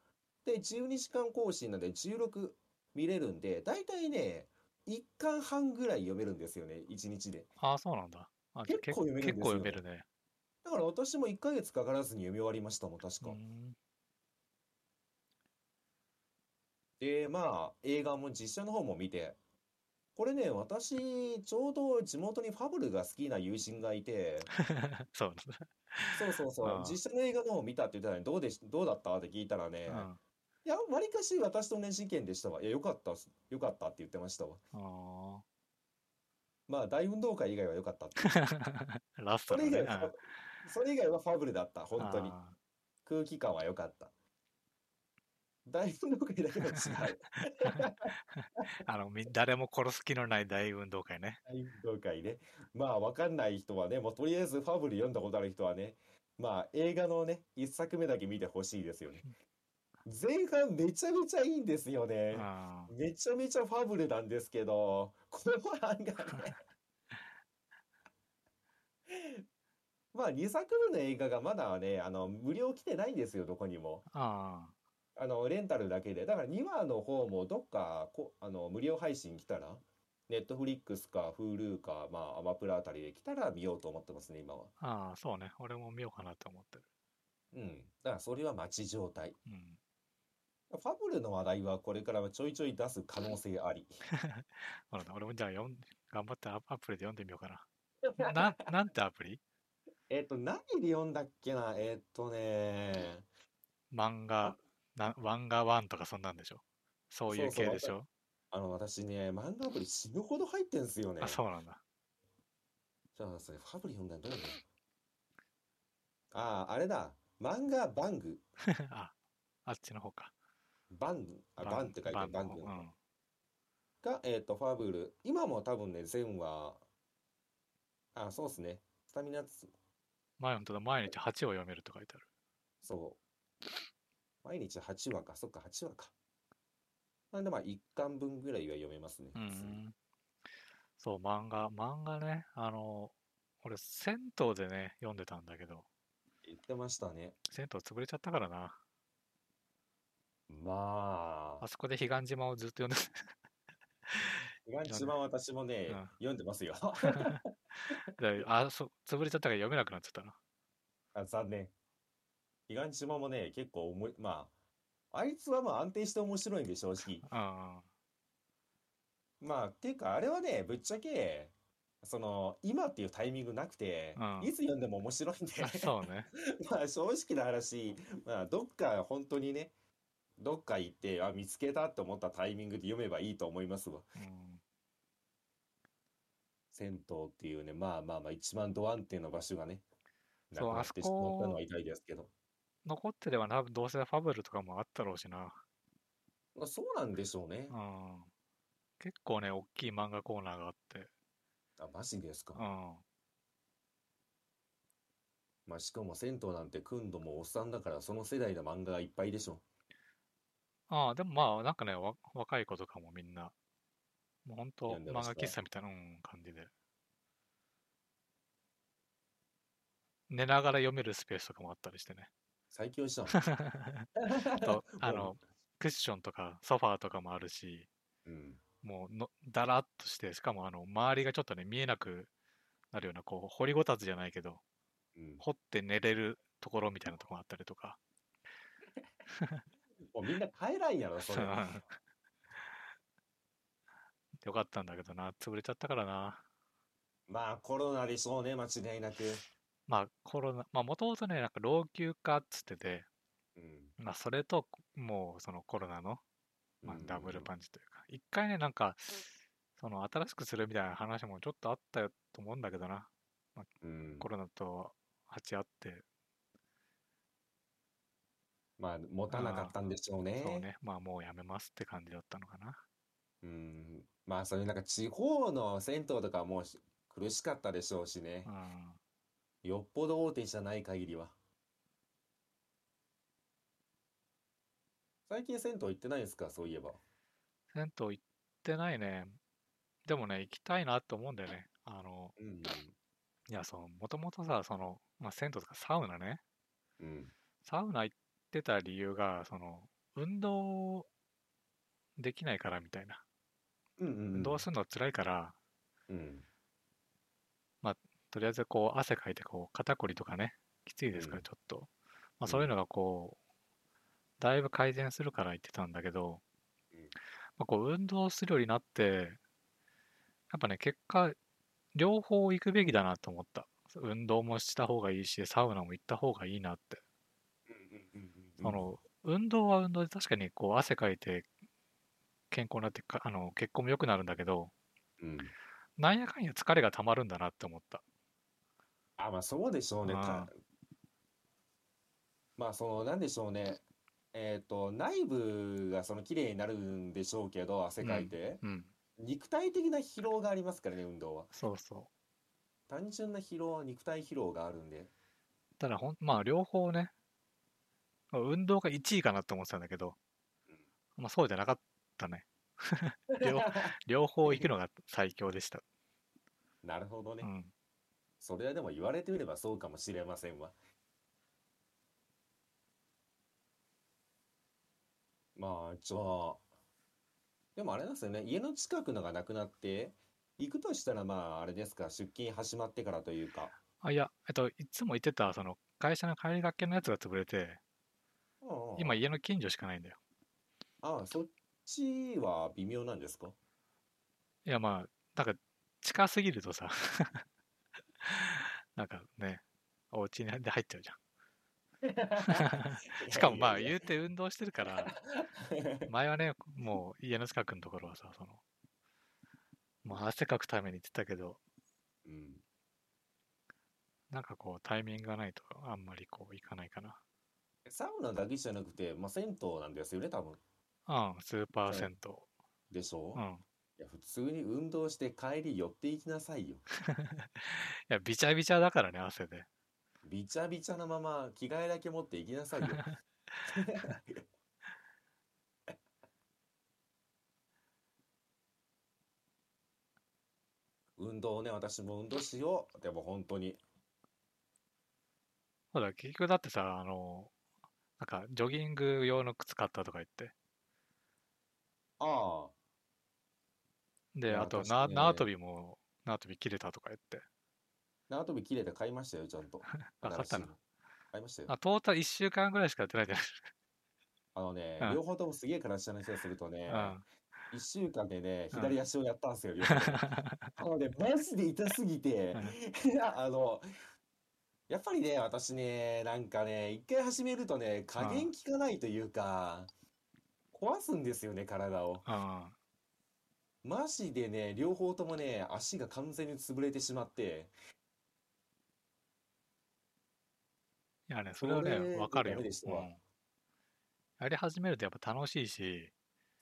で、12時間更新なんで16見れるんで、だいたいね、1巻半ぐらい読めるんですよね、1日で。
あ、あそうなんだ。
結構読めるんですよ
結構読めるね。
だから私も1ヶ月かからずに読み終わりましたもん、確か。で、まあ、映画も実写の方も見て、これね、私、ちょうど地元にファブルが好きな友人がいて、
そう。
そうそうそう実写の映画の方見たって言ったら、どうでし、どうだった？って聞いたらね、
うん。
いや、わりかし私と同じ意見でしたわ。いや、よかったっす、よかったって言ってましたわ。
あ
まあ、大運動会以外は良かったって。
あ。ラストだね。
それ以外は、それ以外はファブルだった、
うん
本当に。
あ
空気感は良かった。大運動会だけは違う。
ー あの、み誰も殺す気のない大運動会ね。
大運動会ね。まあ、わかんない人はね、もうとりあえずファブル読んだことある人はね、まあ、映画のね、一作目だけ見てほしいですよね。前半めちゃめちゃいいんですよね。
あ
めちゃめちゃファブルなんですけど、後半がね。まあ、2作目の映画がまだね、あの、無料来てないんですよ、どこにも。
あ。あ
あの、レンタルだけで。だから2話の方もどっかこ、あの、無料配信来たら、ネットフリックスか、Hulu か、まあ、アマプラあたりで来たら見ようと思ってますね、今は。
あ。ああ、そうね。俺も見ようかなって思ってる。
うん。だからそれは待ち状態。
うん。
ファブルの話題はこれからちょいちょい出す可能性あり。
そうなんだ俺もじゃあ読ん、頑張ってアアプリで読んでみようかな。な、なんてアプリ？
えっと、何で読んだっけな？えっとね、
漫画、な漫画ワンとかそんなんでしょ？そういう
そうそう
系でしょ
あの、私ね、漫画アプリ死ぬほど入ってんすよね。
あ、そうなんだ。
じゃあ、それ、ファブリ読んだらどうやるの？ああ、あれだ。漫画バング。
あ、あっちの方か。
バン、あ、バンって書いてある、バング
のん。
が、えっと、ファブル。今も多分ね、全話、あ、そうっすね。スタミナつ、
前本当だ、毎日8を読めると書いてある。
そう。毎日8話か。そっか、8話か。なんで、まあ、1巻分ぐらいは読めますね。
うん。そう、漫画、漫画ね、あの、俺、銭湯でね、読んでたんだけど、
言ってましたね。
銭湯潰れちゃったからな。
まあ
あ、そこで彼岸島をずっと読んで
彼岸島は私もね、
うん
読んでますよ。
であ、そう、潰れちゃったから読めなくなっちゃったな。
あ残念。彼岸島もね、結構重い、まあ、あいつはまあ安定して面白いんで、正直。
うん。
まあ、っていうか、あれはね、ぶっちゃけ、その、今っていうタイミングなくて、
うん
いつ読んでも面白いんで、
あそうね。
まあ、正直な話、まあ、どっか本当にね、どっか行って、あ、見つけたって思ったタイミングで読めばいいと思いますわ。
うん。
銭湯っていうね、まあまあまあ、一番ド安定の場所がね、なくなってしまったのは痛いですけど。
残ってればな、どうせファブルとかもあったろうしな。
まあ、そうなんでしょうね。
うん。結構ね、大きい漫画コーナーがあって。
あ、マジですか
う。ん。
まあ、しかも銭湯なんて、くんどもおっさんだから、その世代の漫画がいっぱいでしょ。
ああ、でもまあ、なんかね、わ若い子とかもみんな、もう本当漫画
読んでました
喫茶みたいな、うん、感じで。寝ながら読めるスペースとかもあったりしてね。
最強じゃん。
と、あの、クッションとかソファーとかもあるし、
うん。
もうの、だらっとして、しかもあの、周りがちょっとね、見えなくなるような、こう、掘りごたつじゃないけど、
うん。
掘って寝れるところみたいなところがあったりとか。
もうみんな帰らんやろ、それ。
よかったんだけどな、潰れちゃったからな。
まあコロナでしょうね、間違いなく。
まあコロナ、まあもともとね、なんか老朽化っつってて、
うん。
まあそれと、もうそのコロナの、まあ
うん
ダブルパンチというか、一回ね、なんか、その新しくするみたいな話もちょっとあったよと思うんだけどな。
うん。
コロナと鉢合って、
まあ持たなかったんでしょうね。
そうね、まあもうやめますって感じだったのかな。
うん。まあそういうなんか地方の銭湯とかはも苦しかったでしょうしね
う。ん。
よっぽど大手じゃない限りは。最近銭湯行ってないですか、そういえば。
銭湯行ってないね。でもね、行きたいなって思うんだよね。あの、
うん。
いや、そう、もともとさ、その、まあ、銭湯とかサウナね。
うん。
サウナ行ってた理由が、その、運動できないからみたいな。
うんうんうん。
運動するの辛いから、
うん。
とりあえずこう、汗かいて、こう、肩こりとかね、きついですから、
うん
ちょっと。まあ、そういうのがこう、だいぶ改善するから言ってたんだけど、
うん
まあ、こう、運動するようになって、やっぱね、結果、両方行くべきだなと思った。運動もした方がいいし、サウナも行った方がいいなって。その、運動は運動で確かにこう、汗かいて、健康になってか、あの、血行も良くなるんだけど、
うん。
なんやかんや疲れがたまるんだなって思った。
あ、まあそうでしょうね。
あ
かまあその、なんでしょうね。えっと、内部がその綺麗になるんでしょうけど、汗かいて。
うん。
肉体的な疲労がありますからね、運動は。
そうそう。
単純な疲労は肉体疲労があるんで。
ただほん、まあ両方ね、運動が1位かなって思ってたんだけど、まあそうじゃなかったね。両両方行くのが最強でした。
なるほどね。
うん。
それはでも言われてみればそうかもしれませんわ。まあ、じゃあ、でもあれなんですよね、家の近くのがなくなって、行くとしたらまあ、あれですか、出勤始まってからというか。
あ、いや、えっと、いつも行ってた、その、会社の帰りがけのやつが潰れて、
うんうん
今家の近所しかないんだよ。
ああ、そっちは微妙なんですか？
いや、まあ、なんか、近すぎるとさ、なんかね、お家に入っちゃうじゃん。しかもまあ、言うて運動してるから、前はね、もう家の近くのところはさ、その、まあ、汗かくために行ってたけど、
うん。
なんかこう、タイミングがないとあんまりこう、行かないかな。
サウナだけじゃなくて、まあ、銭湯なんですよね、多分。
うん、スーパー銭湯。
でしょ？
うん。
いや、普通に運動して帰り寄っていきなさいよ。
いや、びちゃびちゃだからね、汗で。
びちゃびちゃなまま着替えだけ持って行きなさいよ。運動ね、私も運動しよう。でも本当に。
そうだ、結局だってさ、あの、なんか、ジョギング用の靴買ったとか言って。
ああ、
で、あと、縄跳びも、縄跳び切れたとか言って。
縄跳び切れて買いましたよ、ちゃんと。
あ買った
いの買いましたよ。
あ、トータル1週間ぐらいしかやってないじ
あのね、
うん
両方ともすげえ形の話をするとね、
ゃん。
一週間でね、
うん
左足をやったんですよ、両方とも。あのね、マジで痛すぎて、あの、やっぱりね、私ね、なんかね、一回始めるとね、加減効かないというか、壊すんですよね、体を。マジでね、両方ともね、足が完全に潰れてしまって、
いやね、それはね、わかるよ。
ダメでしたわ
うんやり始めるとやっぱ楽しいし、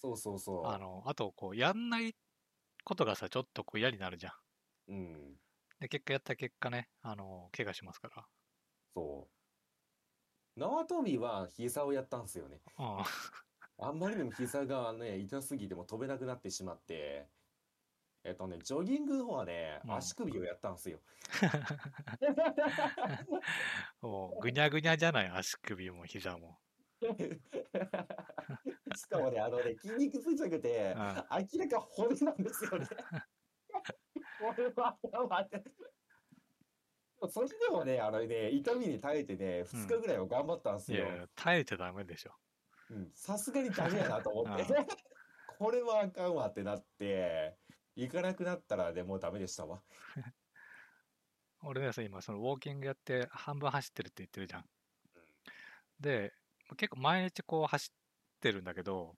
そうそうそう。
あの、あと、こう、やんないことがさ、ちょっとこう嫌になるじゃん。
うん、
で、結果やった結果ね、あの、怪我しますから。
そう。縄跳びは膝をやったんですよね。
うん。
あんまりにも膝がね、痛すぎても飛べなくなってしまって、えっとね、ジョギングの方はね、
うん
足首をやったんですよ。
もう、ぐにゃぐにゃじゃない、足首も膝も。
しかもね、あのね、筋肉痛じゃなくて、
うん
明らか骨なんですよね。これは、それでもね、あのね、痛みに耐えてね、2日ぐらいは頑張ったんですよ。
いや、耐えちゃダメでしょ。
うんさすがにダメやなと思って
うん。
これはあかんわってなって、行かなくなったらね、もうダメでしたわ。
俺ね、今、そのウォーキングやって半分走ってるって言ってるじゃん。で、結構毎日こう走ってるんだけど、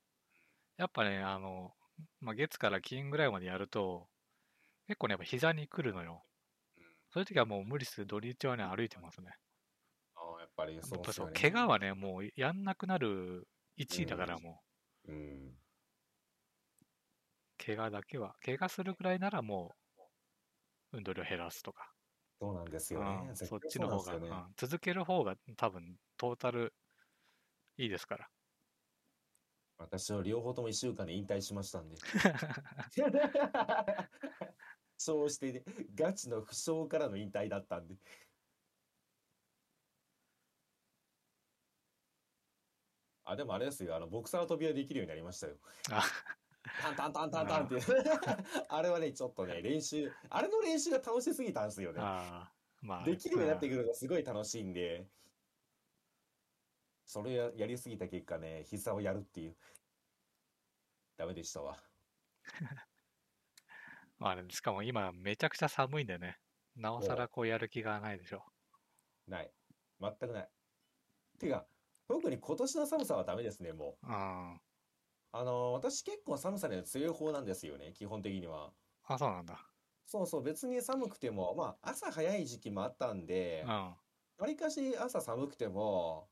やっぱね、あの、まあ、月から金ぐらいまでやると、結構ね、やっぱ膝に来るのよ。そういう時はもう無理する土日はね、歩いてますね。
ああ、やっぱりそうっ
ぱそう、
すよね。
怪我はね、もうやんなくなる1位だから
うん
もう、
うん。
怪我だけは、怪我するぐらいならもう、運動量減らすとか、
そうなんですよね。
うんそっちの方が、
そうなんですよね
うん続ける方が多分トータルいいですから。
私は両方とも1週間で引退しましたんで。そうしてね、ガチの負傷からの引退だったんで。あ、でもあれですよ、あの、ボクサーの飛びはできるようになりましたよ。
あ
タンタンタンタンタンって。あれはね、ちょっとね、練習、あれの練習が楽しすぎたんですよね。
あー、まあ、
できるようになって
く
くるのがすごい楽しいんで、それややりすぎた結果ね、膝をやるっていう。ダメでしたわ。
まあね、しかも今めちゃくちゃ寒いんでね、なおさらこうやる気がないでしょ。
ない。全くない。てか、特に今年の寒さはダメですね、もう。
うん。
あの、私結構寒さには強い方なんですよね、基本的には。
あ、そうなんだ。
そうそう、別に寒くても、まあ、朝早い時期もあったんで、
うん。
わりかし朝寒くても、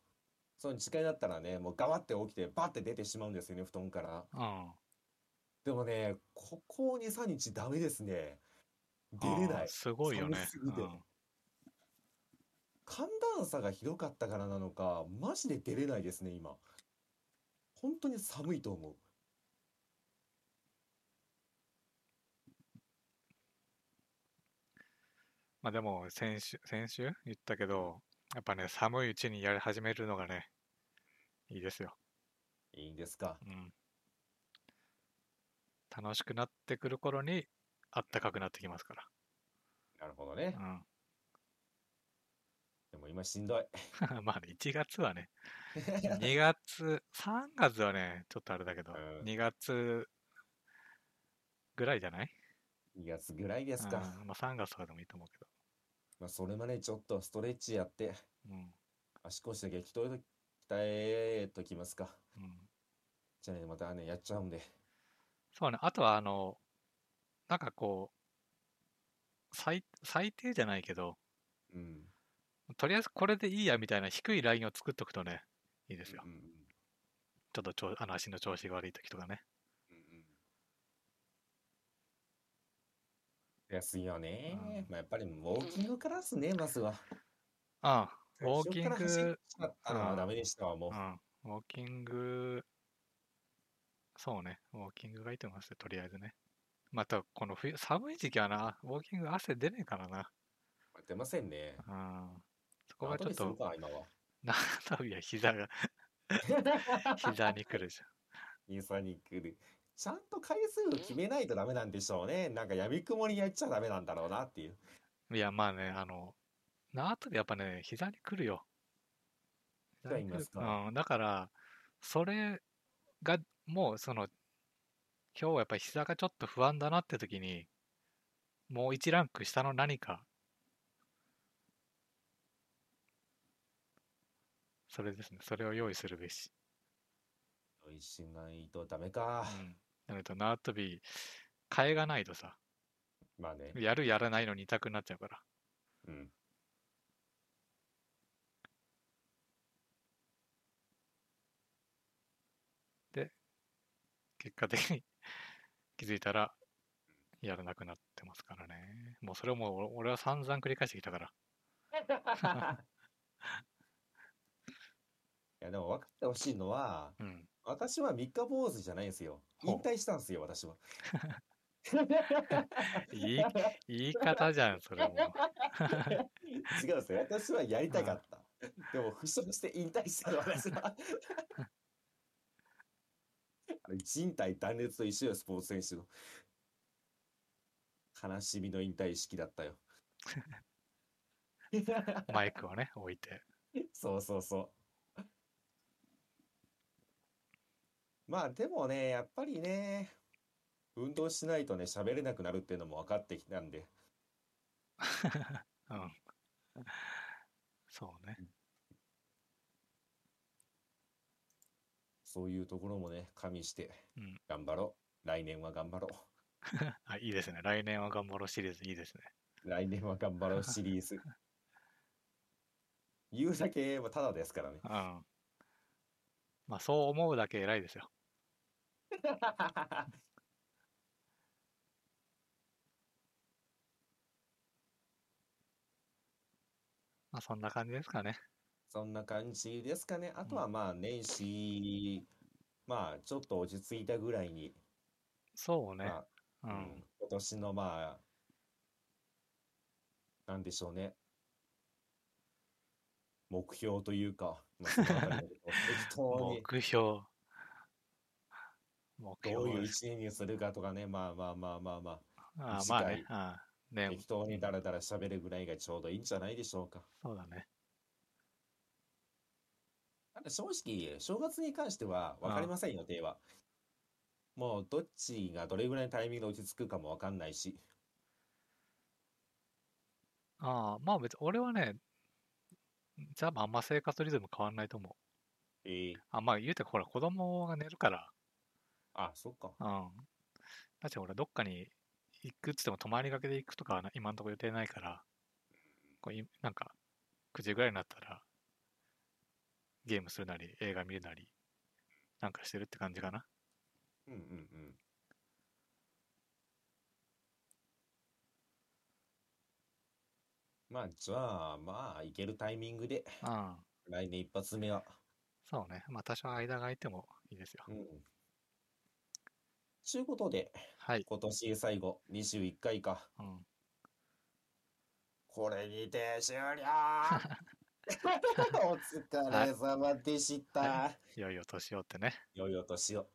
その時間になったらね、もうガバって起きて、バッて出てしまうんですよね、布団から。
うん。
でもね、ここ2、3日ダメですね。出れない。
すごいよね
寒。すぎて
うん
寒暖差がひどかったからなのか、マジで出れないですね、今。本当に寒いと思う。
まあでも先週、先週？言ったけど、やっぱね、寒いうちにやり始めるのがね、いいですよ。
いいんですか？
うん。楽しくなってくる頃に、あったかくなってきますか
なるほどね。
ら。
でも今しんどい。
うん。まあね、1月はね、2月、3月はね、ちょっとあれだけど、
うん
2月ぐらいじゃない
？2月ぐらいですか。
うんまあ3月とかでもいいと思うけど。
まあ、それまでちょっとストレッチやって、
うん。
足腰だけ鍛えと、鍛えときますか。
うん。
じゃあね、またね、やっちゃうんで。
そうね、あとはあの、なんかこう、最、最低じゃないけど、
うん。
とりあえずこれでいいやみたいな低いラインを作っとくとね、いいですよ
う。んうん
ちょっとちょあの足の調子が悪い時とかね。
うんうん安いよね。
うん
まあ、やっぱりウォーキングからっすね、まずは。
ああ、ウォーキン
最初から走っ
グ、
ちゃったのはダメでしたわ、もう
う。ん、ウォーキング、そうね、ウォーキングがいいと思いますよ、とりあえずね。また、この冬、寒い時期はな、ウォーキング汗出ねえからな。
出ませんね。
うん。そこがちょっと、びは膝が、膝に来るじ
インスタに来る。ちゃんと回数を決めないとダメなんでしょうね。なんかやみくもにやっちゃダメなんだろうなっていう。
ゃん。いや、まあね、あの、縄跳びやっぱね、膝に来るよ。
膝に来ますか？
うん、だから、それが、もうその、今日はやっぱり膝がちょっと不安だなって時に、もう一ランク下の何か、それですね、それを用意するべし。
用意しないとダメか。
うん。なのと、縄跳び、替えがないとさ、
まあね。
やるやらないの二択になっちゃうから。
うん。
結果的に 気づいたら、やらなくなってますからね。もうそれをもう俺俺は散々繰り返してきたから。
いやでも分かってほしいのは、
うん。
私は三日坊主じゃないんですよ。引退したんですよ、私は。
いい言い方じゃん、それも。
違うんですよ。私はやりたかった。でも、負傷して引退したの、私は。人体断裂と一緒よ、スポーツ選手の。悲しみの引退式だったよ。
マイクをね、置いて。
そうそうそう。まあでもね、やっぱりね、運動しないとね、喋れなくなるっていうのも分かってきたんで、
うん。そうね。
そういうところもね、加味して
うん。
頑張ろう。来年は頑張ろ
あ、いいですね。来年は頑張ろうシリーズいいですね。
う。来年は頑張ろうシリーズ。言うだけはただですからね。
うん。まあ、そう思うだけ偉いですよ。まあ、そんな感じですかね。
そんな感じですかね。あとはまあ年始、まあちょっと落ち着いたぐらいに、
そうね。
まあ、
うん。
うん今年のまあ、なんでしょうね。目標というか、まあ、そのあたりのことを 適当に
目標。目
どういう
標です。
一年にするかとかね、まあまあまあまあま
ああ
次回。
まあねああね
あ、適当にダラダラ喋るぐらいがちょうどいいんじゃないでしょうか。
そうだね。
ただ正直、正月に関しては分かりません、予定は。もうどっちがどれぐらいのタイミングで落ち着くかも分かんないし。
ああ、まあ別に俺はね、じゃああんま生活リズム変わんないと思う。
ええ
あ、まあ言うてほら子供が寝るから、
あ、そっか。
うん。だって俺どっかに行くっつっても泊まりがけで行くとかはな今んとこ予定ないから、こういなんか9時ぐらいになったらゲームするなり映画見るなりなんかしてるって感じかな。
うんうんうん。まあ、じゃあ、まあ、行けるタイミングで、
うん。
来年一発目は。
そうね。まあ多少間が空いてもいいですよ。
うん。ちゅうことで、
はい。
今年最後、21回か。
うん。
これにて終了 お疲れ様でした。
いよいよ年をってね。
良いお年を。